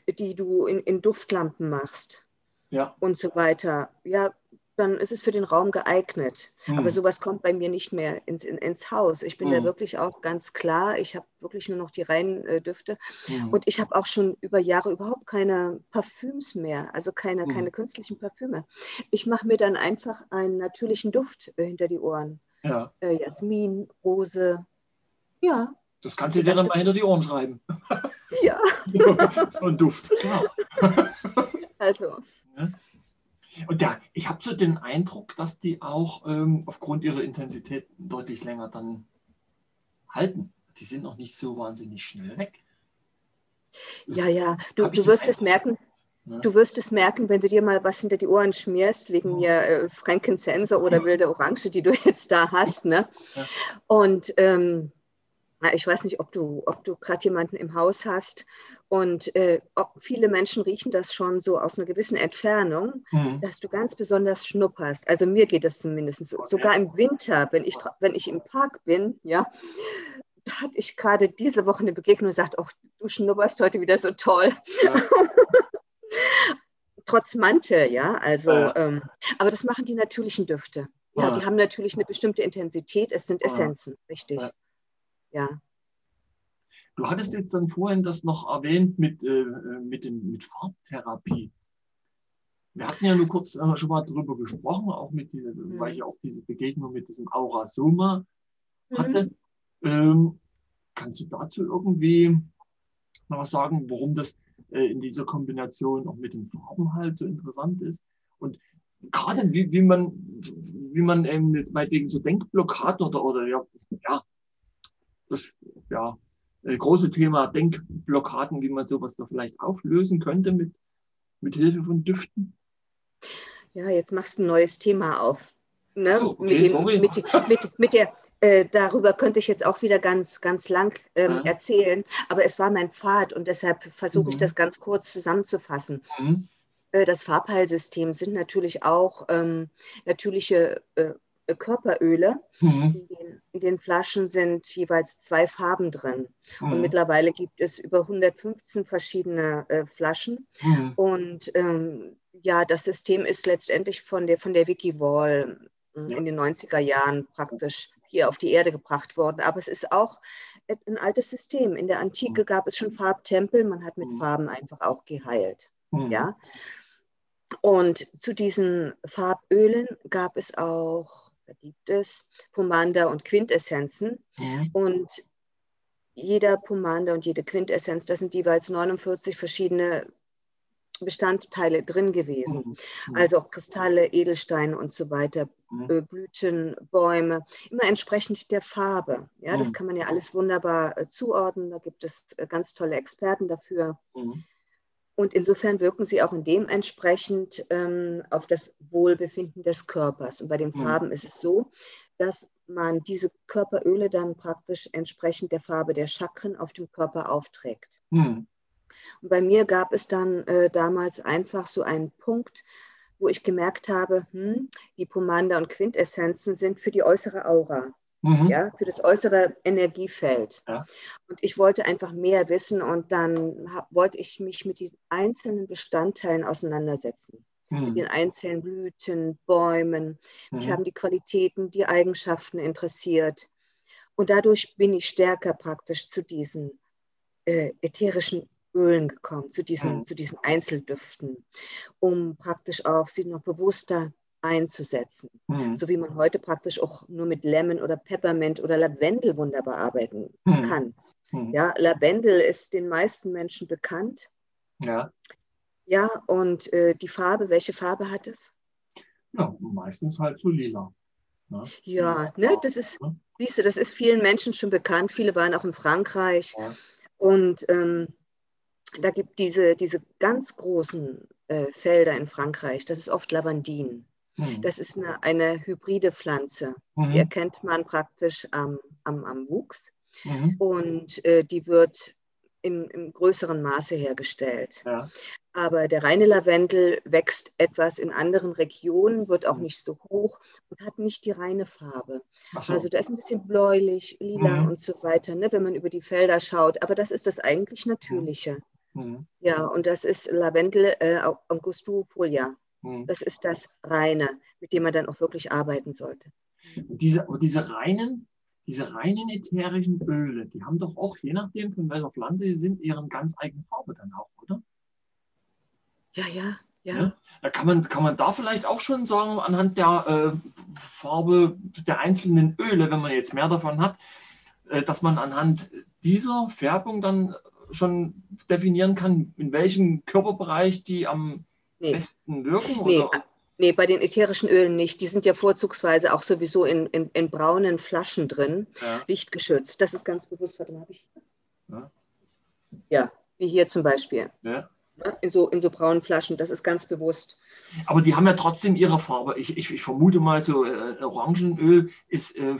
die du in, in Duftlampen machst. Ja. Und so weiter. Ja, dann ist es für den Raum geeignet. Mhm. Aber sowas kommt bei mir nicht mehr ins, in, ins Haus. Ich bin mhm. da wirklich auch ganz klar. Ich habe wirklich nur noch die reinen äh, Düfte. Mhm. Und ich habe auch schon über Jahre überhaupt keine Parfüms mehr, also keine, mhm. keine künstlichen Parfüme. Ich mache mir dann einfach einen natürlichen Duft äh, hinter die Ohren. Ja. Äh, Jasmin, Rose. Ja. Das kannst du dir dann mal hinter die Ohren schreiben. Ja. so ein Duft. Genau. also. Ja. Und ja, ich habe so den Eindruck, dass die auch ähm, aufgrund ihrer Intensität deutlich länger dann halten. Die sind noch nicht so wahnsinnig schnell weg. ja, ja, du, du wirst es merken. Ne? Du wirst es merken, wenn du dir mal was hinter die Ohren schmierst, wegen oh. mir äh, Frankincense oder wilde Orange, die du jetzt da hast. Ne? Ja. Und ähm, ich weiß nicht, ob du, ob du gerade jemanden im Haus hast und äh, viele Menschen riechen das schon so aus einer gewissen Entfernung, mhm. dass du ganz besonders schnupperst. Also mir geht das zumindest so. Sogar im Winter, wenn ich, wenn ich im Park bin, ja, da hatte ich gerade diese Woche eine Begegnung und gesagt, oh, du schnupperst heute wieder so toll. Ja. Trotz Mantel, ja. Also, ja. Ähm, aber das machen die natürlichen Düfte. Ja, ja, die haben natürlich eine bestimmte Intensität. Es sind Essenzen, richtig. Ja. Du hattest jetzt dann vorhin das noch erwähnt mit, äh, mit, dem, mit Farbtherapie. Wir hatten ja nur kurz äh, schon mal darüber gesprochen, auch mit dieser, mhm. weil ich auch diese Begegnung mit diesem Aurasoma mhm. hatte. Ähm, kannst du dazu irgendwie noch was sagen, warum das äh, in dieser Kombination auch mit den Farben halt so interessant ist? Und gerade wie, wie man, wie man ähm, meinetwegen so Denkblockaden oder, oder ja, ja, das, ja, äh, große Thema Denkblockaden, wie man sowas da vielleicht auflösen könnte mit, mit Hilfe von Düften? Ja, jetzt machst du ein neues Thema auf. Ne? So, okay, mit, dem, mit, mit, mit, der, äh, darüber könnte ich jetzt auch wieder ganz, ganz lang ähm, ja. erzählen, aber es war mein Pfad und deshalb versuche mhm. ich das ganz kurz zusammenzufassen. Mhm. Äh, das Farbheilsystem sind natürlich auch ähm, natürliche äh, äh, Körperöle. Mhm. In, den, in, den, Flaschen sind jeweils zwei Farben drin. Mhm. Und mittlerweile gibt es über 115 verschiedene äh, Flaschen. Mhm. Und ähm, ja, das System ist letztendlich von der, von der Wikiwall äh, in den 90er Jahren praktisch hier auf die Erde gebracht worden. Aber es ist auch ein altes System. In der Antike gab es schon Farbtempel. Man hat mit mhm. Farben einfach auch geheilt. Mhm. Ja. Und zu diesen Farbölen gab es auch da gibt es Pomander und Quintessenzen. Mhm. Und jeder Pomander und jede Quintessenz, da sind jeweils 49 verschiedene Bestandteile drin gewesen. Mhm. mhm. Also auch Kristalle, Edelsteine und so weiter, Blüten, Bäume, immer entsprechend der Farbe. Ja, das kann man ja alles wunderbar äh, zuordnen. Da gibt es äh, ganz tolle Experten dafür. Und insofern wirken sie auch in dem entsprechend ähm, auf das Wohlbefinden des Körpers. Und bei den mhm. Farben ist es so, dass man diese Körperöle dann praktisch entsprechend der Farbe der Chakren auf dem Körper aufträgt. Mhm. Und bei mir gab es dann äh, damals einfach so einen Punkt, wo ich gemerkt habe, hm, die Pomander und Quintessenzen sind für die äußere Aura mhm. ja, für das äußere Energiefeld. Ja. Und ich wollte einfach mehr wissen und dann hab, wollte ich mich mit den einzelnen Bestandteilen auseinandersetzen. Mhm. Mit den einzelnen Blüten, Bäumen. Mhm. Mich haben die Qualitäten, die Eigenschaften interessiert. Und dadurch bin ich stärker praktisch zu diesen äh, ätherischen Ölen gekommen, zu diesen, Mhm. zu diesen Einzeldüften, um praktisch auch sie noch bewusster einzusetzen. Hm. So wie man heute praktisch auch nur mit Lemon oder Peppermint oder Lavendel wunderbar arbeiten Hm. kann. Hm. Ja, Lavendel ist den meisten Menschen bekannt. Ja. Ja, und äh, die Farbe, welche Farbe hat es? ja, meistens halt so lila. Ne? Ja, ne, das ist, siehst du, das ist vielen Menschen schon bekannt. Viele waren auch in Frankreich. Ja. Und ähm, da gibt diese, diese ganz großen äh, Felder in Frankreich, das ist oft Lavandin. Hm. Das ist eine, eine hybride Pflanze. Die Mhm. erkennt man praktisch am, am, am Wuchs. Mhm. Und äh, die wird im, im größeren Maße hergestellt. Ja. Aber der reine Lavendel wächst etwas in anderen Regionen, wird auch Mhm. nicht so hoch und hat nicht die reine Farbe. So. Also da ist ein bisschen bläulich, lila Mhm. und so weiter, ne, wenn man über die Felder schaut. Aber das ist das eigentlich Natürliche. Hm. Ja, und das ist Lavendel äh, angustifolia. Hm. Das ist das Reine, mit dem man dann auch wirklich arbeiten sollte. Diese, aber diese reinen, diese reinen ätherischen Öle, die haben doch auch, je nachdem von welcher Pflanze sie sind, ihren ganz eigenen Farbe dann auch, oder? Ja, ja, ja. Ja. Da kann man, kann man da vielleicht auch schon sagen, anhand der äh, Farbe der einzelnen Öle, wenn man jetzt mehr davon hat, äh, dass man anhand dieser Färbung dann schon definieren kann, in welchem Körperbereich die am Nee. besten wirken? Nee, Oder? nee, bei den ätherischen Ölen nicht. Die sind ja vorzugsweise auch sowieso in, in, in braunen Flaschen drin, Ja. lichtgeschützt. Das ist ganz bewusst. Warte mal, habe ich. Ja. Ja, wie hier zum Beispiel. Ja. In so, in so braunen Flaschen. Das ist ganz bewusst. Aber die haben ja trotzdem ihre Farbe. Ich, ich, ich vermute mal, so äh, Orangenöl ist äh,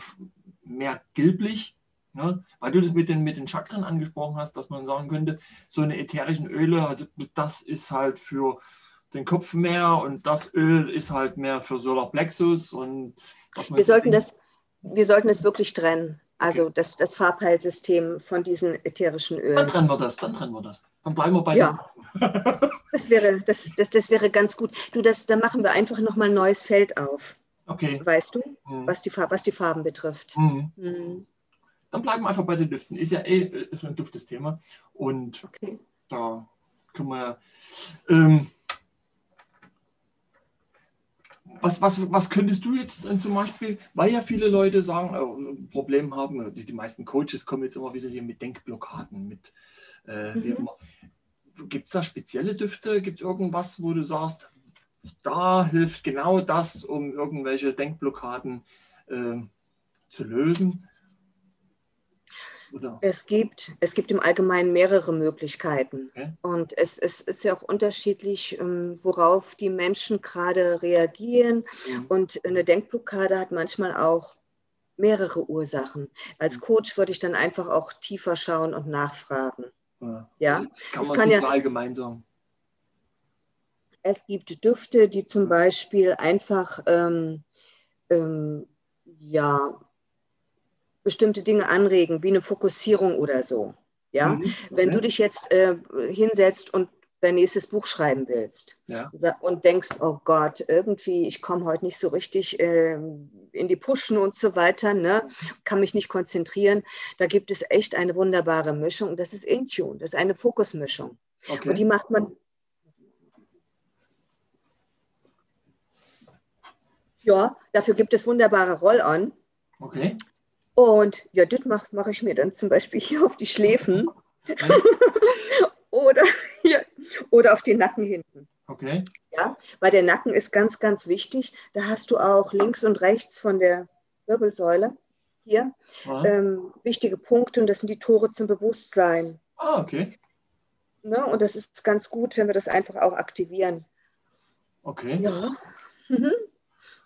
mehr gelblich. Ne? Weil du das mit den, mit den Chakren angesprochen hast, dass man sagen könnte, so eine ätherischen Öle, also das ist halt für den Kopf mehr und das Öl ist halt mehr für Solar Plexus und Wir sollten das, wir sollten das wirklich trennen. Also das, das Farbheilsystem von diesen ätherischen Dann Ölen. trennen wir das, dann trennen wir das. Dann bleiben wir bei Ja. Das wäre, das, das, das wäre ganz gut. Du, das, da machen wir einfach nochmal ein neues Feld auf. Okay. Weißt du, Mhm. was die, Farb, was die Farben betrifft. Mhm. Hm, Dann bleiben wir einfach bei den Düften. Ist ja eh äh, ein duftes Thema. Und Okay. da können wir. Ähm, was, was, was könntest du jetzt äh, zum Beispiel, weil ja viele Leute sagen, äh, ein Problem haben, die, die meisten Coaches kommen jetzt immer wieder hier mit Denkblockaden, mit äh, Mhm. Gibt es da spezielle Düfte? Gibt es irgendwas, wo du sagst, da hilft genau das, um irgendwelche Denkblockaden äh, zu lösen? Oder? Es gibt, es gibt im Allgemeinen mehrere Möglichkeiten. Okay. Und es, es ist ja auch unterschiedlich, ähm, worauf die Menschen gerade reagieren. Mhm. Und eine Denkblockade hat manchmal auch mehrere Ursachen. Als Mhm. Coach würde ich dann einfach auch tiefer schauen und nachfragen. Ja, Ja, Also, kann ich man kann es ja- nicht allgemein sagen. Es gibt Düfte, die zum Beispiel einfach ähm, ähm, ja, bestimmte Dinge anregen, wie eine Fokussierung oder so. Ja? Mhm, Wenn du dich jetzt äh, hinsetzt und dein nächstes Buch schreiben willst ja. und denkst, oh Gott, irgendwie, ich komme heute nicht so richtig ähm, in die Pushen und so weiter, ne? kann mich nicht konzentrieren, da gibt es echt eine wunderbare Mischung. Das ist Intune, das ist eine Fokusmischung. Okay. Und die macht man. Ja, dafür gibt es wunderbare Roll-On. okay. Und ja, das mache mach ich mir dann zum Beispiel hier auf die Schläfen oder, hier, oder auf den Nacken hinten. Okay. Ja, weil der Nacken ist ganz, ganz wichtig. Da hast du auch links und rechts von der Wirbelsäule hier Ja. ähm, wichtige Punkte und das sind die Tore zum Bewusstsein. Ah, okay. Ne? Und das ist ganz gut, wenn wir das einfach auch aktivieren. Okay. Ja. Mhm.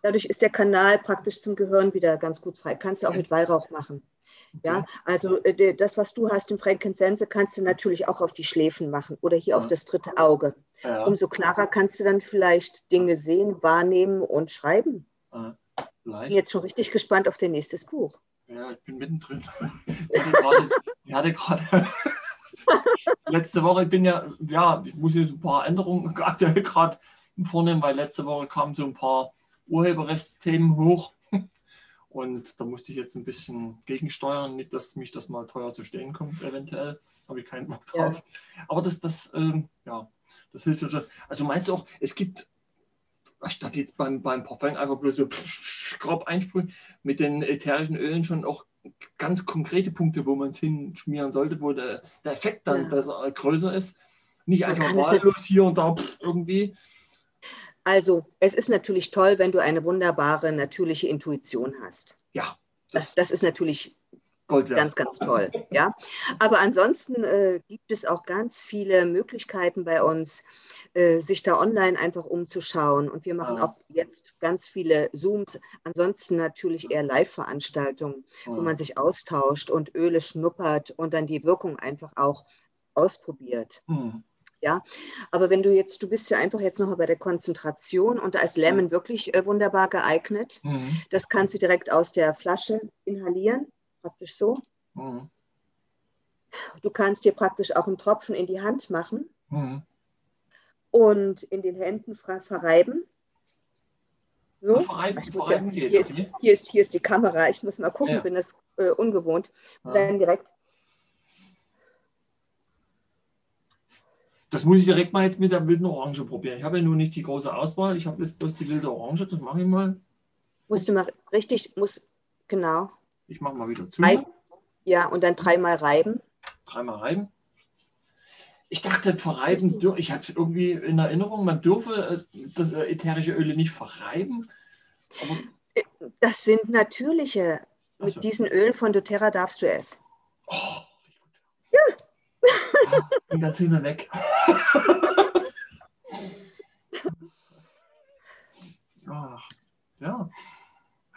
Dadurch ist der Kanal praktisch zum Gehirn wieder ganz gut frei. Kannst du auch mit Weihrauch machen. Ja, also äh, das, was du hast im Frankincense, kannst du natürlich auch auf die Schläfen machen oder hier auf Ja. das dritte Auge. Ja. Umso klarer kannst du dann vielleicht Dinge sehen, wahrnehmen und schreiben. Ah, Bin jetzt schon richtig gespannt auf dein nächstes Buch. Ja, ich bin mittendrin. Ich hatte gerade, ich hatte gerade letzte Woche, ich bin ja, ja, ich muss jetzt ein paar Änderungen aktuell gerade vornehmen, weil letzte Woche kamen so ein paar Urheberrechtsthemen hoch. Und da musste ich jetzt ein bisschen gegensteuern, nicht, dass mich das mal teuer zu stehen kommt, eventuell. Habe ich keinen Bock drauf. Ja. Aber das, das, ähm, ja, das hilft schon. Also meinst du auch, es gibt, statt jetzt beim, beim Parfum einfach bloß so grob einsprühen, mit den ätherischen Ölen schon auch ganz konkrete Punkte, wo man es hinschmieren sollte, wo der, der Effekt dann ja. besser, äh, größer ist. Nicht einfach wahllos hier und da irgendwie. Also, es ist natürlich toll, wenn du eine wunderbare natürliche Intuition hast. Ja. Das, das ist natürlich ganz, ganz toll. Ja? Aber ansonsten äh, gibt es auch ganz viele Möglichkeiten bei uns, äh, sich da online einfach umzuschauen. Und wir machen ja. auch jetzt ganz viele Zooms. Ansonsten natürlich eher Live-Veranstaltungen, ja. wo man sich austauscht und Öle schnuppert und dann die Wirkung einfach auch ausprobiert. Mhm. Ja, aber wenn du jetzt, du bist ja einfach jetzt noch bei der Konzentration und da ist Lemon wirklich äh, wunderbar geeignet. Mhm. Das kannst du direkt aus der Flasche inhalieren, praktisch so. Mhm. Du kannst dir praktisch auch einen Tropfen in die Hand machen mhm. und in den Händen verreiben. So. Verreiben, verreiben ja, hier, ist, hier, ist, hier ist die Kamera. Ich muss mal gucken, ja. bin das äh, ungewohnt. Ja. Dann direkt Das muss ich direkt mal jetzt mit der wilden Orange probieren. Ich habe ja nur nicht die große Auswahl. Ich habe jetzt bloß die wilde Orange. Das mache ich mal. Musst du mal richtig, muss, genau. Ich mache mal wieder zu. Ja, und dann dreimal reiben. Dreimal reiben. Ich dachte, verreiben, ich hatte irgendwie in Erinnerung, man dürfe äh, das äh, ätherische Öle nicht verreiben. Äh, das sind natürliche. So. Mit diesen Ölen von doTERRA darfst du es. Oh. Ah, bin ganz hin weg. Ach, ja.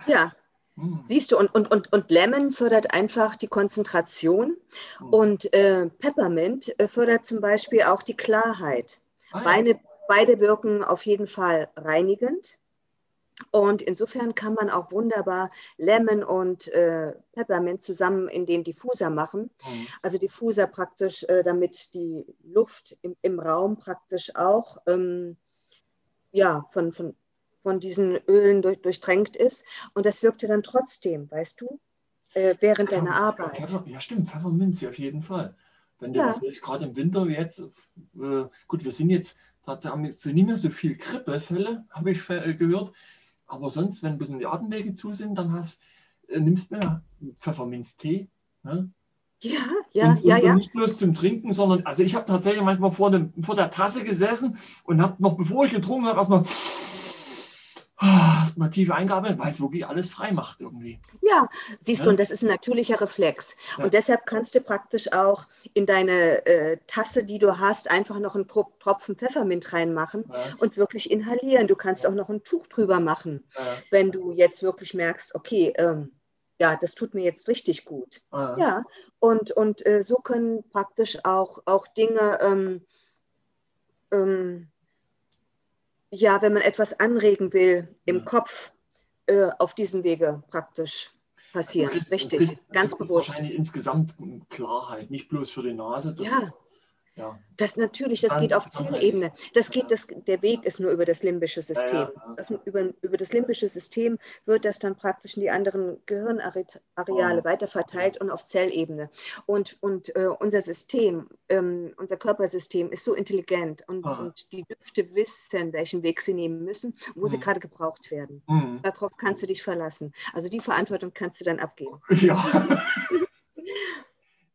Ja. Hm. Siehst du, und, und, und, und Lemon fördert einfach die Konzentration hm. und äh, Peppermint äh, fördert zum Beispiel auch die Klarheit. Ah, ja. beide, beide wirken auf jeden Fall reinigend. Und insofern kann man auch wunderbar Lemon und äh, Peppermint zusammen in den Diffuser machen. Mhm. Also Diffuser praktisch, äh, damit die Luft im, im Raum praktisch auch ähm, ja, von, von, von diesen Ölen durch, durchtränkt ist. Und das wirkte dann trotzdem, weißt du, äh, während ja, deiner Arbeit. Pfeffer, ja, stimmt, Pfefferminze auf jeden Fall. Wenn du ja. das willst, gerade im Winter jetzt, äh, gut, wir sind jetzt tatsächlich haben jetzt nicht mehr so viel Grippefälle, habe ich äh, gehört. Aber sonst, wenn ein bisschen die Atemwege zu sind, dann hast, äh, nimmst du mehr Pfefferminztee. Ne? Ja, ja, und, ja, und ja. Nicht bloß zum Trinken, sondern, also ich habe tatsächlich manchmal vor, dem, vor der Tasse gesessen und habe noch, bevor ich getrunken habe, erstmal erstmal tiefe Eingabe, weil es wirklich alles frei macht irgendwie. Ja, siehst ja. du, und das ist ein natürlicher Reflex. Ja. Und deshalb kannst du praktisch auch in deine äh, Tasse, die du hast, einfach noch einen Tropfen Pfeffermint reinmachen ja. und wirklich inhalieren. Du kannst auch noch ein Tuch drüber machen, wenn du jetzt wirklich merkst, okay, ähm, ja, das tut mir jetzt richtig gut. Ja, und, und äh, so können praktisch auch, auch Dinge ähm, ähm, ja, wenn man etwas anregen will im ja. Kopf, äh, auf diesem Wege praktisch passieren. Kriegst, Richtig, ganz bewusst. Wahrscheinlich insgesamt Klarheit, nicht bloß für die Nase. ja. Ist, ja. Das natürlich, das geht auf Zellebene. Das geht, das, der Weg ist nur über das limbische System. Das, über, über das limbische System wird das dann praktisch in die anderen Gehirnareale oh. weiter verteilt und auf Zellebene. Und, und äh, unser System, ähm, unser Körpersystem ist so intelligent und, oh. und, die Düfte wissen, welchen Weg sie nehmen müssen, wo mhm. sie gerade gebraucht werden. Mhm. Darauf kannst du dich verlassen. Also die Verantwortung kannst du dann abgeben. Ja.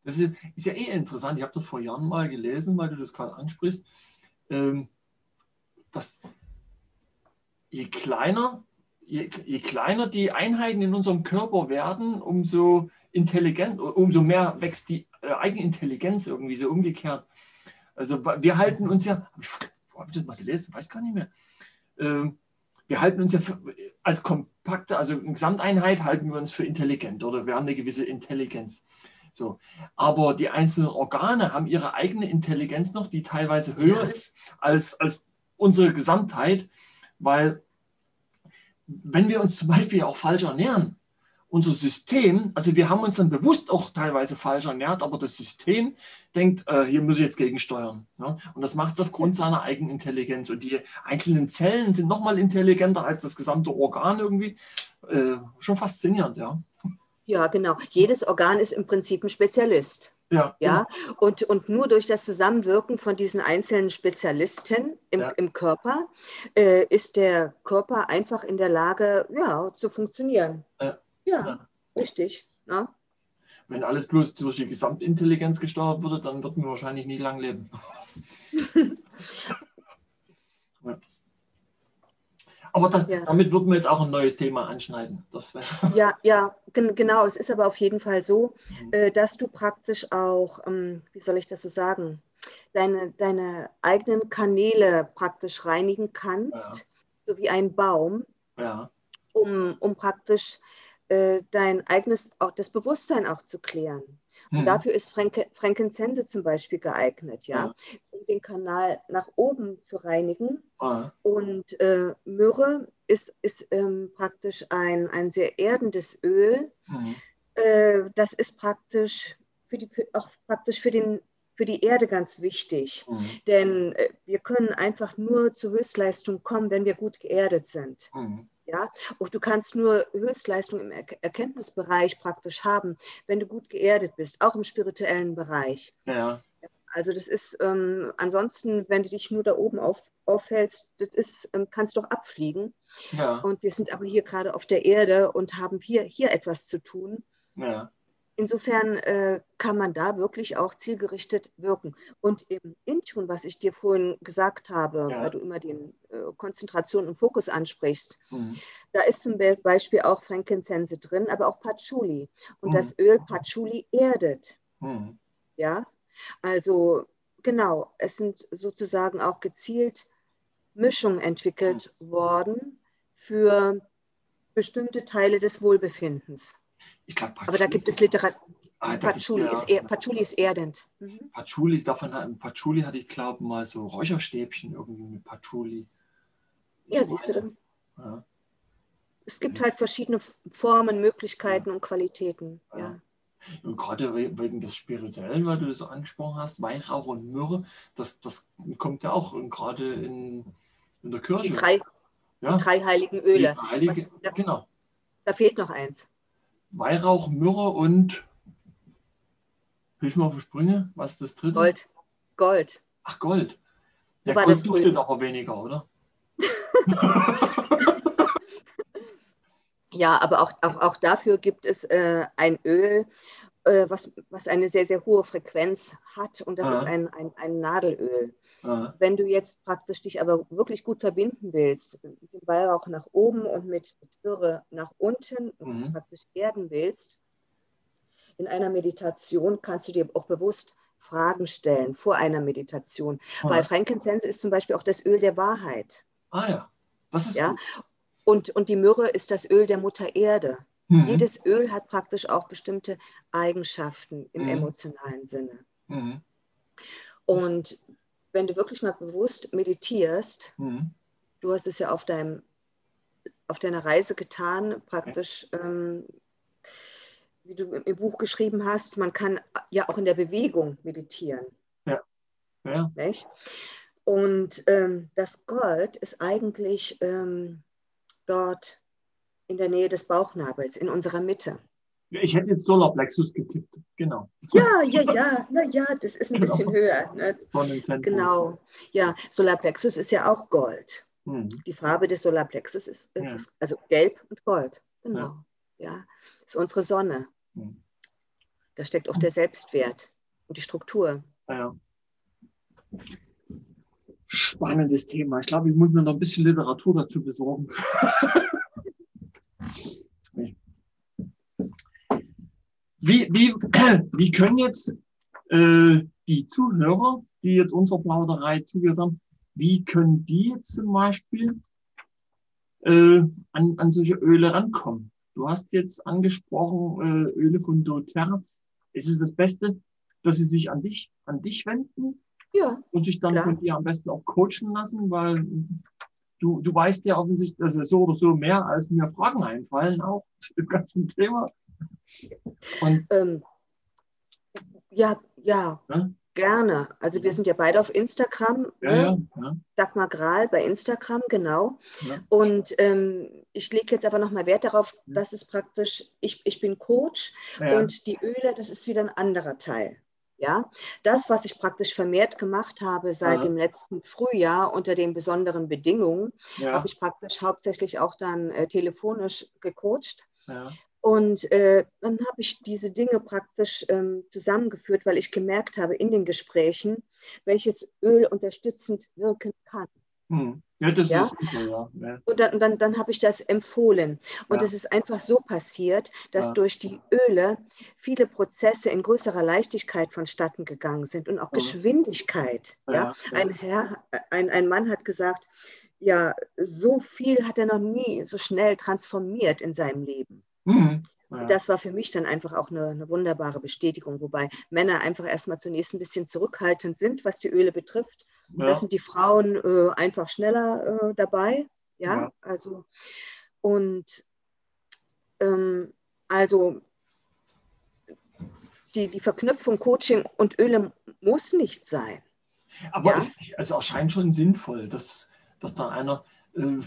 Das ist, ist, ja eh interessant. Ich habe das vor Jahren mal gelesen, weil du das gerade ansprichst, ähm, dass je kleiner, je, je, kleiner die Einheiten in unserem Körper werden, umso intelligent, umso mehr wächst die äh, eigene Intelligenz irgendwie so umgekehrt. Also wir halten uns ja, habe ich das mal gelesen, weiß gar nicht mehr. Ähm, wir halten uns ja für, als kompakte, also Gesamteinheit halten wir uns für intelligent oder wir haben eine gewisse Intelligenz. So. Aber die einzelnen Organe haben ihre eigene Intelligenz noch, die teilweise höher ist als, als unsere Gesamtheit, weil wenn wir uns zum Beispiel auch falsch ernähren, unser System, also wir haben uns dann bewusst auch teilweise falsch ernährt, aber das System denkt, äh, hier muss ich jetzt gegensteuern. Ja? Und das macht es aufgrund seiner eigenen Intelligenz. Und die einzelnen Zellen sind nochmal intelligenter als das gesamte Organ irgendwie. äh, schon faszinierend, ja. Ja, genau. Jedes Organ ist im Prinzip ein Spezialist. Ja, Ja, und, und nur durch das Zusammenwirken von diesen einzelnen Spezialisten im, Ja. im Körper äh, ist der Körper einfach in der Lage, ja, zu funktionieren. Ja. Ja, richtig. Ja. Wenn alles bloß durch die Gesamtintelligenz gesteuert würde, dann würden wir wahrscheinlich nie lang leben. Ja. Aber das, Ja. damit würden wir jetzt auch ein neues Thema anschneiden. Das. Ja, ja, gen genau. Es ist aber auf jeden Fall so, Mhm. äh, dass du praktisch auch, ähm, wie soll ich das so sagen, deine, deine eigenen Kanäle praktisch reinigen kannst, Ja. so wie ein Baum, Ja. um, um praktisch äh, dein eigenes, auch das Bewusstsein auch zu klären. Und Mhm. dafür ist Franke, Frankincense zum Beispiel geeignet, ja, Ja. Um den Kanal nach oben zu reinigen. Ah, Und äh, Myrrhe ist, ist ähm, praktisch ein, ein sehr erdendes Öl. mhm. Äh, das ist praktisch für die, auch praktisch für, den, für die Erde ganz wichtig. Mhm. Denn äh, wir können einfach nur zur Höchstleistung kommen, wenn wir gut geerdet sind. Mhm. Ja, und du kannst nur Höchstleistung im Er Erkenntnisbereich praktisch haben, wenn du gut geerdet bist, auch im spirituellen Bereich. Ja. Also das ist, ähm, ansonsten, wenn du dich nur da oben auf, aufhältst, das ist, ähm, kannst doch abfliegen. Ja. Und wir sind aber hier gerade auf der Erde und haben hier, hier etwas zu tun. Ja. Insofern äh, kann man da wirklich auch zielgerichtet wirken. Und im Intune, was ich dir vorhin gesagt habe, Ja. weil du immer den äh, Konzentration und Fokus ansprichst, Mhm. da ist zum Beispiel auch Frankincense drin, aber auch Patchouli. Und Mhm. das Öl Patchouli erdet. Mhm. Ja, also genau, es sind sozusagen auch gezielt Mischungen entwickelt worden für bestimmte Teile des Wohlbefindens. Ich glaube, Aber da gibt es Literatur. ah, Patchouli, ist, ja, er, Patchouli ist erdend. Mhm. Patchouli, davon hat- Patchouli hatte ich glaube mal so Räucherstäbchen irgendwie mit Patchouli. Ich Ja, siehst du meine. Ja. Es gibt halt verschiedene Formen, Möglichkeiten und Qualitäten. Ja. Und gerade we- wegen des Spirituellen, weil du das so angesprochen hast, Weihrauch und Myrrhe, das, das kommt ja auch gerade in, in der Die Kirche. drei, ja, drei heiligen die Öle. Heilige, Was- da- genau. Da fehlt noch eins. Weihrauch, Myrrhe und Hilf mir auf die Sprünge, was ist das dritte? Gold. Gold. Ach, Gold. Der Gold duftet aber weniger, oder? Ja, aber auch, auch, auch dafür gibt es äh, ein Öl, äh, was, was eine sehr, sehr hohe Frequenz hat und das Ah. ist ein, ein, ein Nadelöl. Ja. Wenn du jetzt praktisch dich aber wirklich gut verbinden willst, mit dem Weihrauch nach oben und mit Dürre nach unten Mhm. praktisch erden willst, in einer Meditation kannst du dir auch bewusst Fragen stellen vor einer Meditation. Weil Frankincense ist zum Beispiel auch das Öl der Wahrheit. Ah ja, das ist Ja? gut. Und, und die Myrrhe ist das Öl der Mutter Erde. Mhm. Jedes Öl hat praktisch auch bestimmte Eigenschaften im Mhm. emotionalen Sinne. Mhm. Und wenn du wirklich mal bewusst meditierst, Mhm. du hast es ja auf, deinem, auf deiner Reise getan, praktisch, ähm, wie du im Buch geschrieben hast, man kann ja auch in der Bewegung meditieren. Ja. Nicht? Und ähm, das Gold ist eigentlich ähm, dort in der Nähe des Bauchnabels, in unserer Mitte. Ich hätte jetzt Solarplexus getippt, genau. Ja, ja, ja, na ja, das ist ein Genau. bisschen höher. Ne? Genau. Ja, Solarplexus ist ja auch Gold. Mhm. Die Farbe des Solarplexus ist, Ja. ist also gelb und gold. Genau. Ja, ist unsere Sonne. Mhm. Da steckt auch der Selbstwert und die Struktur. Ja. Spannendes Thema. Ich glaube, ich muss mir noch ein bisschen Literatur dazu besorgen. wie, wie, wie können jetzt äh, die Zuhörer, die jetzt unserer Plauderei zugehört haben, wie können die jetzt zum Beispiel äh, an, an solche Öle rankommen? Du hast jetzt angesprochen, äh, Öle von doTERRA. Ist es das Beste, dass sie sich an dich, an dich wenden Ja, und sich dann Klar. von dir am besten auch coachen lassen, weil du, du weißt ja offensichtlich, dass es so oder so mehr als mir Fragen einfallen auch zu dem ganzen Thema. Und ähm, ja, ja. Ja. Gerne. Also wir sind ja beide auf Instagram. Ja, ne? ja, ja. Dagmar Grahl bei Instagram, genau. Ja. Und ähm, ich lege jetzt aber nochmal Wert darauf, dass es praktisch, ich, ich bin Coach und die Öle, das ist wieder ein anderer Teil. Ja, das, was ich praktisch vermehrt gemacht habe seit Aha. dem letzten Frühjahr unter den besonderen Bedingungen, ja, habe ich praktisch hauptsächlich auch dann äh, telefonisch gecoacht. ja. Und äh, dann habe ich diese Dinge praktisch ähm, zusammengeführt, weil ich gemerkt habe in den Gesprächen, welches Öl unterstützend wirken kann. Hm. ja, das Ja. ist super, ja. ja. Und dann, dann, dann habe ich das empfohlen. Und Ja. es ist einfach so passiert, dass Ja. durch die Öle viele Prozesse in größerer Leichtigkeit vonstatten gegangen sind und auch Ja. Geschwindigkeit. Ja. Ja, ja. Ein Herr, ein, ein Mann hat gesagt, ja, so viel hat er noch nie so schnell transformiert in seinem Leben. Hm. Ja. Das war für mich dann einfach auch eine, eine wunderbare Bestätigung, wobei Männer einfach erstmal zunächst ein bisschen zurückhaltend sind, was die Öle betrifft. ja. Da sind die Frauen äh, einfach schneller äh, dabei. Ja, Ja. also und ähm, also die, die Verknüpfung Coaching und Öle muss nicht sein. Aber Ja. es, es erscheint schon sinnvoll, dass, dass da einer. Äh,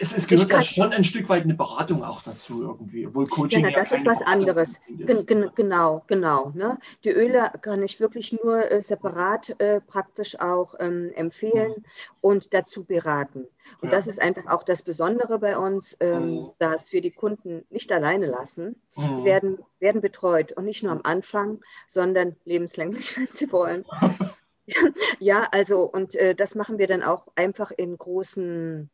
es, es gehört ja kann- schon ein Stück weit eine Beratung auch dazu irgendwie, obwohl Coaching. Ja, na, das ist keine was Beratung anderes. ist. Gen, gen, genau, genau. Ne? Die Öle kann ich wirklich nur äh, separat äh, praktisch auch ähm, empfehlen und dazu beraten. Und Ja. das ist einfach auch das Besondere bei uns, ähm, Mhm. dass wir die Kunden nicht alleine lassen. Die Mhm. werden, werden betreut und nicht nur am Anfang, sondern lebenslänglich, wenn sie wollen. ja, also und äh, das machen wir dann auch einfach in großen,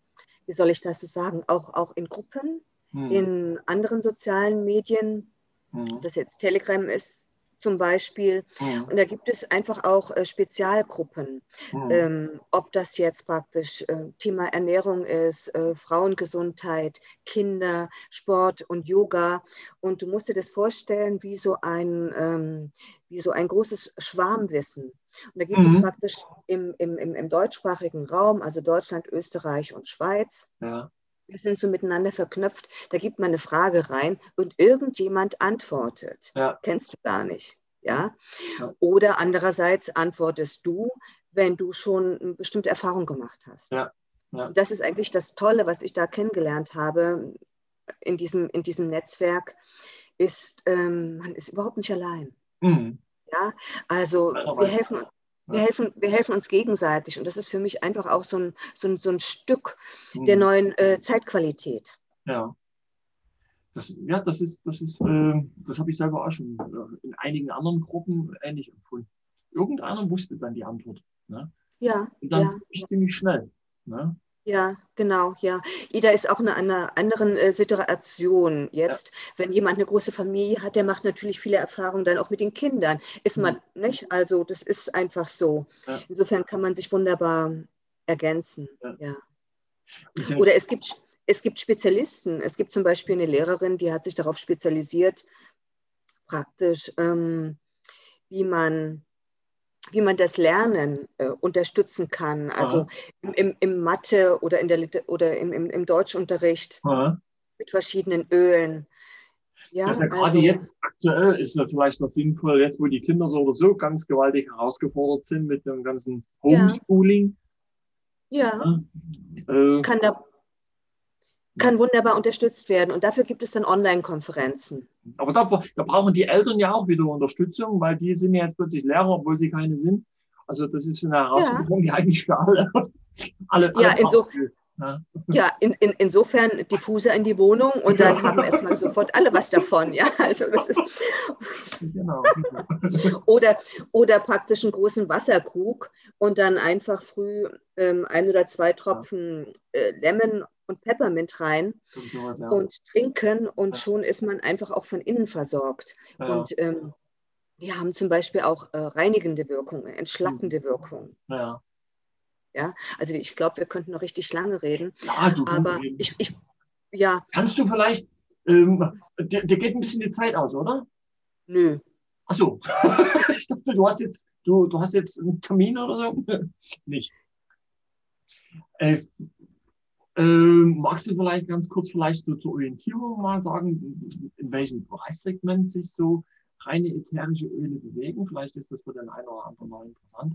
wie soll ich das so sagen, auch, auch in Gruppen, Mhm. in anderen sozialen Medien, Mhm. ob das jetzt Telegram ist zum Beispiel. Mhm. Und da gibt es einfach auch äh, Spezialgruppen, Mhm. ähm, ob das jetzt praktisch äh, Thema Ernährung ist, äh, Frauengesundheit, Kinder, Sport und Yoga. Und du musst dir das vorstellen wie so ein, ähm, wie so ein großes Schwarmwissen. Und da gibt Mhm. es praktisch im, im, im, im deutschsprachigen Raum, also Deutschland, Österreich und Schweiz, Ja. wir sind so miteinander verknüpft. Da gibt man eine Frage rein und irgendjemand antwortet. Ja. Kennst du gar nicht. Ja? Ja. Oder andererseits antwortest du, wenn du schon eine bestimmte Erfahrung gemacht hast. Ja. Ja. Das ist eigentlich das Tolle, was ich da kennengelernt habe in diesem, in diesem Netzwerk, ist, ähm, man ist überhaupt nicht allein. Mhm. Ja, also wir helfen, wir, helfen, wir helfen uns gegenseitig und das ist für mich einfach auch so ein, so ein, so ein Stück Mhm. der neuen äh, Zeitqualität. Ja. Das, ja, das ist, das ist, äh, das habe ich selber auch schon äh, in einigen anderen Gruppen ähnlich empfunden. Irgendeiner wusste dann die Antwort. Ne? Ja, Und dann ja, ziemlich schnell. Ne? Ja, genau, ja. Jeder ist auch in einer anderen äh, Situation jetzt. Wenn jemand eine große Familie hat, der macht natürlich viele Erfahrungen dann auch mit den Kindern. Ist man nicht? Also das ist einfach so. Ja. Insofern kann man sich wunderbar ergänzen. Ja. Ja. Oder es gibt, es gibt Spezialisten. Es gibt zum Beispiel eine Lehrerin, die hat sich darauf spezialisiert, praktisch, ähm, wie man wie man das Lernen äh, unterstützen kann, also Aha. im, im, im Mathe oder, in der Liter oder im, im, im Deutschunterricht Ja. mit verschiedenen Ölen. Ja, Das ist ja gerade also, jetzt aktuell ist ja vielleicht noch sinnvoll, jetzt wo die Kinder so oder so ganz gewaltig herausgefordert sind mit dem ganzen Ja. Homeschooling. ja, Äh, kann, da, kann wunderbar unterstützt werden. Und dafür gibt es dann Online-Konferenzen. aber da, da brauchen die Eltern ja auch wieder Unterstützung, weil die sind ja jetzt plötzlich Lehrer, obwohl sie keine sind. Also das ist eine Herausforderung, die eigentlich für alle, alle, Ja, alle inso- gilt, ne? Ja, in, in, insofern Diffuser in die Wohnung und dann haben erstmal sofort alle was davon. Ja, also das ist, Genau. oder, oder praktisch einen großen Wasserkrug und dann einfach früh ähm, ein oder zwei Tropfen äh, Lemon und Peppermint rein Und sowas, ja. und trinken und Ja. schon ist man einfach auch von innen versorgt. Ja, Und ähm, die haben zum Beispiel auch äh, reinigende Wirkung, entschlackende Wirkung. ja. Also ich glaube, wir könnten noch richtig lange reden, ja, du, aber ich, ich ja, kannst du vielleicht, ähm, dir, dir geht ein bisschen die Zeit aus, oder? nö. Ach so. ich dachte, du hast jetzt, du, du hast jetzt einen Termin oder so? Nicht. Äh, äh, magst du vielleicht ganz kurz vielleicht so zur Orientierung mal sagen, in welchem Preissegment sich so reine ätherische Öle bewegen. Vielleicht ist das für den einen oder anderen noch interessant.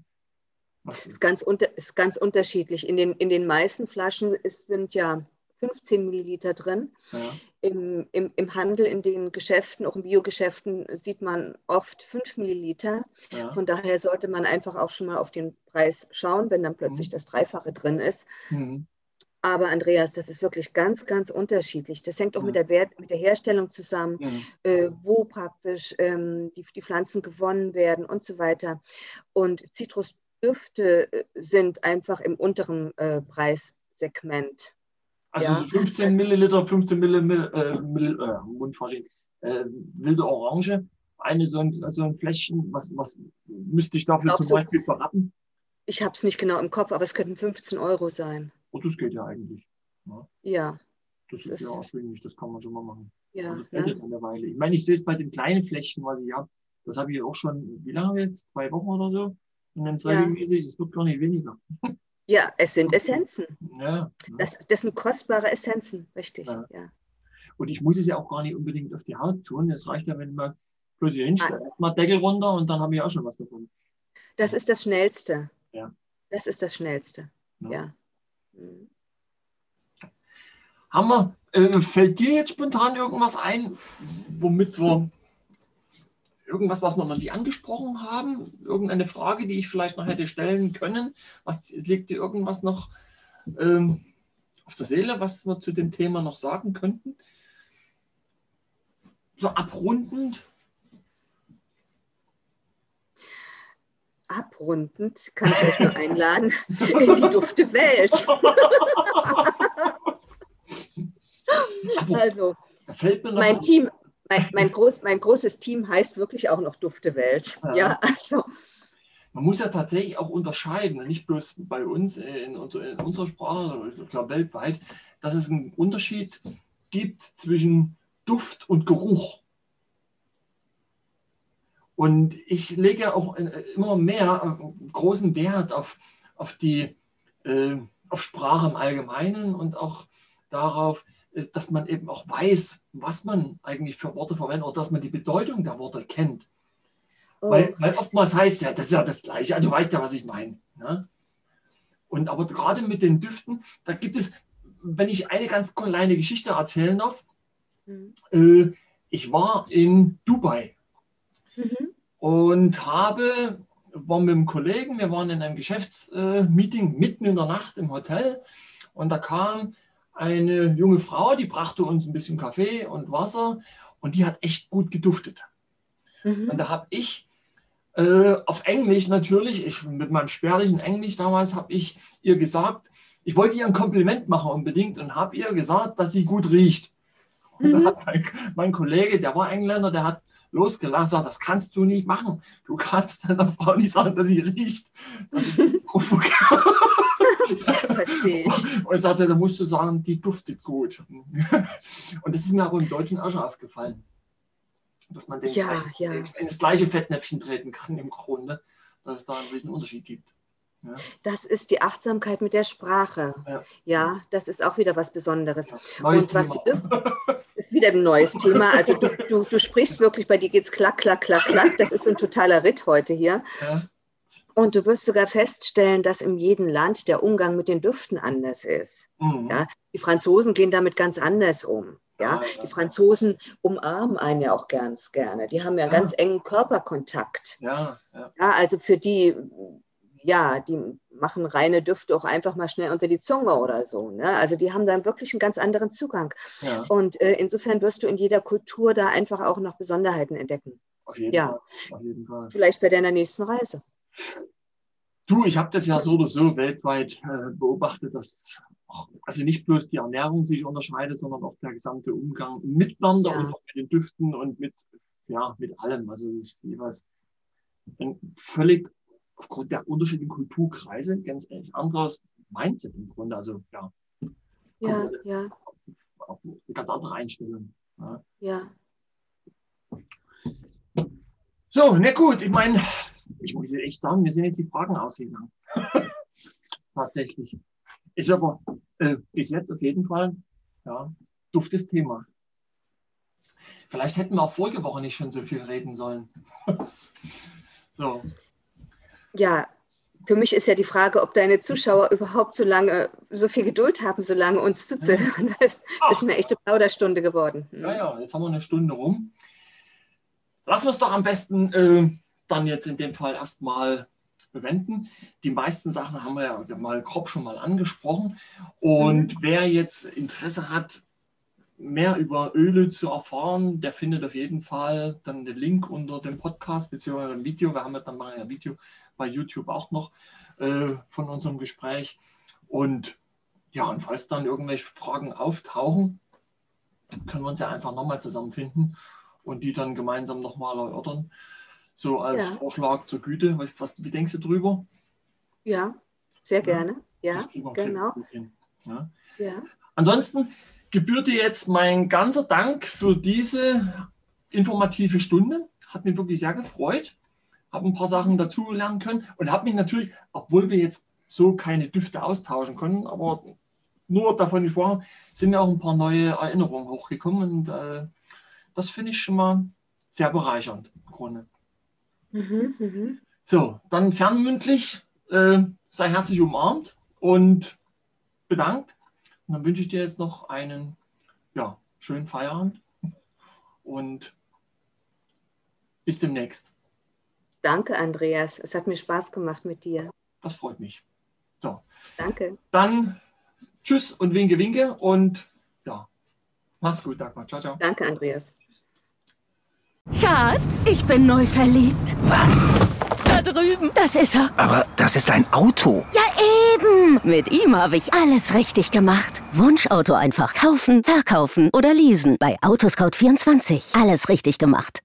Was ist ganz, unter, ist ganz unterschiedlich. In den, in den meisten Flaschen ist, sind ja 15 Milliliter drin. Ja. Im, im, Im Handel, in den Geschäften, auch in Biogeschäften, sieht man oft 5 Milliliter. Ja. Von daher sollte man einfach auch schon mal auf den Preis schauen, wenn dann plötzlich mhm. das Dreifache drin ist. Mhm. Aber Andreas, das ist wirklich ganz, ganz unterschiedlich. Das hängt auch ja. mit, der Wert, mit der Herstellung zusammen, mhm. äh, wo praktisch ähm, die, die Pflanzen gewonnen werden und so weiter. Und Zitrusdüfte äh, sind einfach im unteren äh, Preissegment. Also ja. 15 Milliliter, 15 Milliliter, äh, Mill, äh, äh, wilde Orange, eine so ein, so ein Fläschchen, was, was müsste ich dafür zum Beispiel verraten? Ich habe es nicht genau im Kopf, aber es könnten 15 Euro sein. Und das geht ja eigentlich. Ne? Ja. Das, das ist ja erschwinglich, das kann man schon mal machen. Ja. Und das hält ja. eine Weile. Ich meine, ich sehe es bei den kleinen Fläschchen, was ich habe. Das habe ich auch schon, wie lange jetzt? Zwei Wochen oder so? Und dann regelmäßig, es wird gar nicht weniger. Ja, es sind Essenzen. Ja, Das, das sind kostbare Essenzen, richtig. Ja. ja. Und ich muss es ja auch gar nicht unbedingt auf die Haut tun. Es reicht ja, wenn man bloß hier hinstellt. Erstmal Deckel runter und dann habe ich auch schon was davon. Das ist das Schnellste. Ja. Das ist das Schnellste. Ja. Wir, äh, fällt dir jetzt spontan irgendwas ein, womit wir irgendwas, was wir noch nicht angesprochen haben? Irgendeine Frage, die ich vielleicht noch hätte stellen können? Was liegt dir irgendwas noch ähm, auf der Seele, was wir zu dem Thema noch sagen könnten? So abrundend? Abrundend kann ich euch nur einladen in die dufte Welt. also, mein Team, mein, mein, groß, mein großes Team heißt wirklich auch noch Dufte Welt. Ja. ja, also. Man muss ja tatsächlich auch unterscheiden, nicht bloß bei uns in, in unserer Sprache, sondern ich glaube weltweit, dass es einen Unterschied gibt zwischen Duft und Geruch. Und ich lege auch immer mehr äh, großen Wert auf, auf, die, äh, auf Sprache im Allgemeinen und auch darauf, äh, dass man eben auch weiß, was man eigentlich für Worte verwendet oder dass man die Bedeutung der Worte kennt. Oh. Weil, weil, oftmals heißt ja, das ist ja das Gleiche, also du weißt ja, was ich meine. Ne? Und aber gerade mit den Düften, da gibt es, wenn ich eine ganz kleine Geschichte erzählen darf, mhm. äh, ich war in Dubai mhm. Und habe, war mit einem Kollegen, wir waren in einem Geschäftsmeeting mitten in der Nacht im Hotel und da kam eine junge Frau, die brachte uns ein bisschen Kaffee und Wasser und die hat echt gut geduftet. Mhm. Und da habe ich äh, auf Englisch natürlich, ich, mit meinem spärlichen Englisch damals, habe ich ihr gesagt, ich wollte ihr ein Kompliment machen unbedingt und habe ihr gesagt, dass sie gut riecht. Und mhm. hat mein, mein, Kollege, der war Engländer, der hat losgelassen, sagt, das kannst du nicht machen. Du kannst deiner Frau nicht sagen, dass sie riecht. Das ist provokant. Verstehe ich. Und sagte, da musst du sagen, die duftet gut. Und das ist mir aber im Deutschen auch schon aufgefallen. Dass man den ja, gleich, ja. in das gleiche Fettnäpfchen treten kann im Grunde, dass es da einen riesen Unterschied gibt. Ja. Das ist die Achtsamkeit mit der Sprache. Ja, ja das ist auch wieder was Besonderes. Ja, neues Und was Thema. Ist wieder ein neues Thema. Also du, du, du sprichst wirklich, bei dir geht es klack, klack, klack, klack. Das ist ein totaler Ritt heute hier. Und du wirst sogar feststellen, dass in jedem Land der Umgang mit den Düften anders ist. Mhm. Ja, die Franzosen gehen damit ganz anders um. Ja, die Franzosen umarmen einen ja auch ganz gerne. Die haben ja einen ganz engen Körperkontakt. Ja, ja. ja, also für die, ja, die machen reine Düfte auch einfach mal schnell unter die Zunge oder so. Ne? Also die haben dann wirklich einen ganz anderen Zugang. Ja. Und äh, insofern wirst du in jeder Kultur da einfach auch noch Besonderheiten entdecken. Auf jeden, ja. Fall. Auf jeden Fall. Vielleicht bei deiner nächsten Reise. Du, ich habe das ja so oder so weltweit äh, beobachtet, dass auch, also nicht bloß die Ernährung sich unterscheidet, sondern auch der gesamte Umgang miteinander ja. und auch mit den Düften und mit, ja, mit allem. Also das ist jeweils ein völlig aufgrund der unterschiedlichen Kulturkreise ganz ehrlich anderes Mindset im Grunde. Also ja, ja, ja. Auch eine ganz andere Einstellung. Ja. ja. So, na gut, ich meine, ich muss echt sagen, mir sind jetzt die Fragen ausgegangen. Tatsächlich. Ist aber äh, bis jetzt auf jeden Fall ja, duftes Thema. Vielleicht hätten wir auch vorige Woche nicht schon so viel reden sollen. so. Ja, für mich ist ja die Frage, ob deine Zuschauer überhaupt so lange, so viel Geduld haben, so lange uns zuzuhören. Das ist eine echte Plauderstunde geworden. Ja, ja, jetzt haben wir eine Stunde rum. Lassen wir es doch am besten äh, dann jetzt in dem Fall erstmal bewenden. Die meisten Sachen haben wir ja mal grob schon mal angesprochen. Und mhm. wer jetzt Interesse hat, mehr über Öle zu erfahren, der findet auf jeden Fall dann den Link unter dem Podcast bzw. dem Video. Wir haben ja dann mal ein Video bei YouTube auch noch äh, von unserem Gespräch. Und ja, und falls dann irgendwelche Fragen auftauchen, können wir uns ja einfach nochmal zusammenfinden und die dann gemeinsam nochmal erörtern. So als ja. Vorschlag zur Güte. Was, wie denkst du drüber? Ja, sehr gerne. Ja, ja genau. Ja. ja. Ansonsten gebührt dir jetzt mein ganzer Dank für diese informative Stunde. Hat mich wirklich sehr gefreut. Habe ein paar Sachen dazu lernen können und habe mich natürlich, obwohl wir jetzt so keine Düfte austauschen können, aber nur davon gesprochen, sind mir auch ein paar neue Erinnerungen hochgekommen und äh, das finde ich schon mal sehr bereichernd im Grunde. Mhm, mh. So, dann fernmündlich äh, sei herzlich umarmt und bedankt. Und dann wünsche ich dir jetzt noch einen ja, schönen Feierabend und bis demnächst. Danke, Andreas. Es hat mir Spaß gemacht mit dir. Das freut mich. So. Danke. Dann tschüss und winke, winke und ja, mach's gut, Dagmar. Ciao, ciao. Danke, Andreas. Schatz, ich bin neu verliebt. Was? Da drüben. Das ist er. Aber das ist ein Auto. Ja, eben. Mit ihm habe ich alles richtig gemacht. Wunschauto einfach kaufen, verkaufen oder leasen. Bei Autoscout24. Alles richtig gemacht.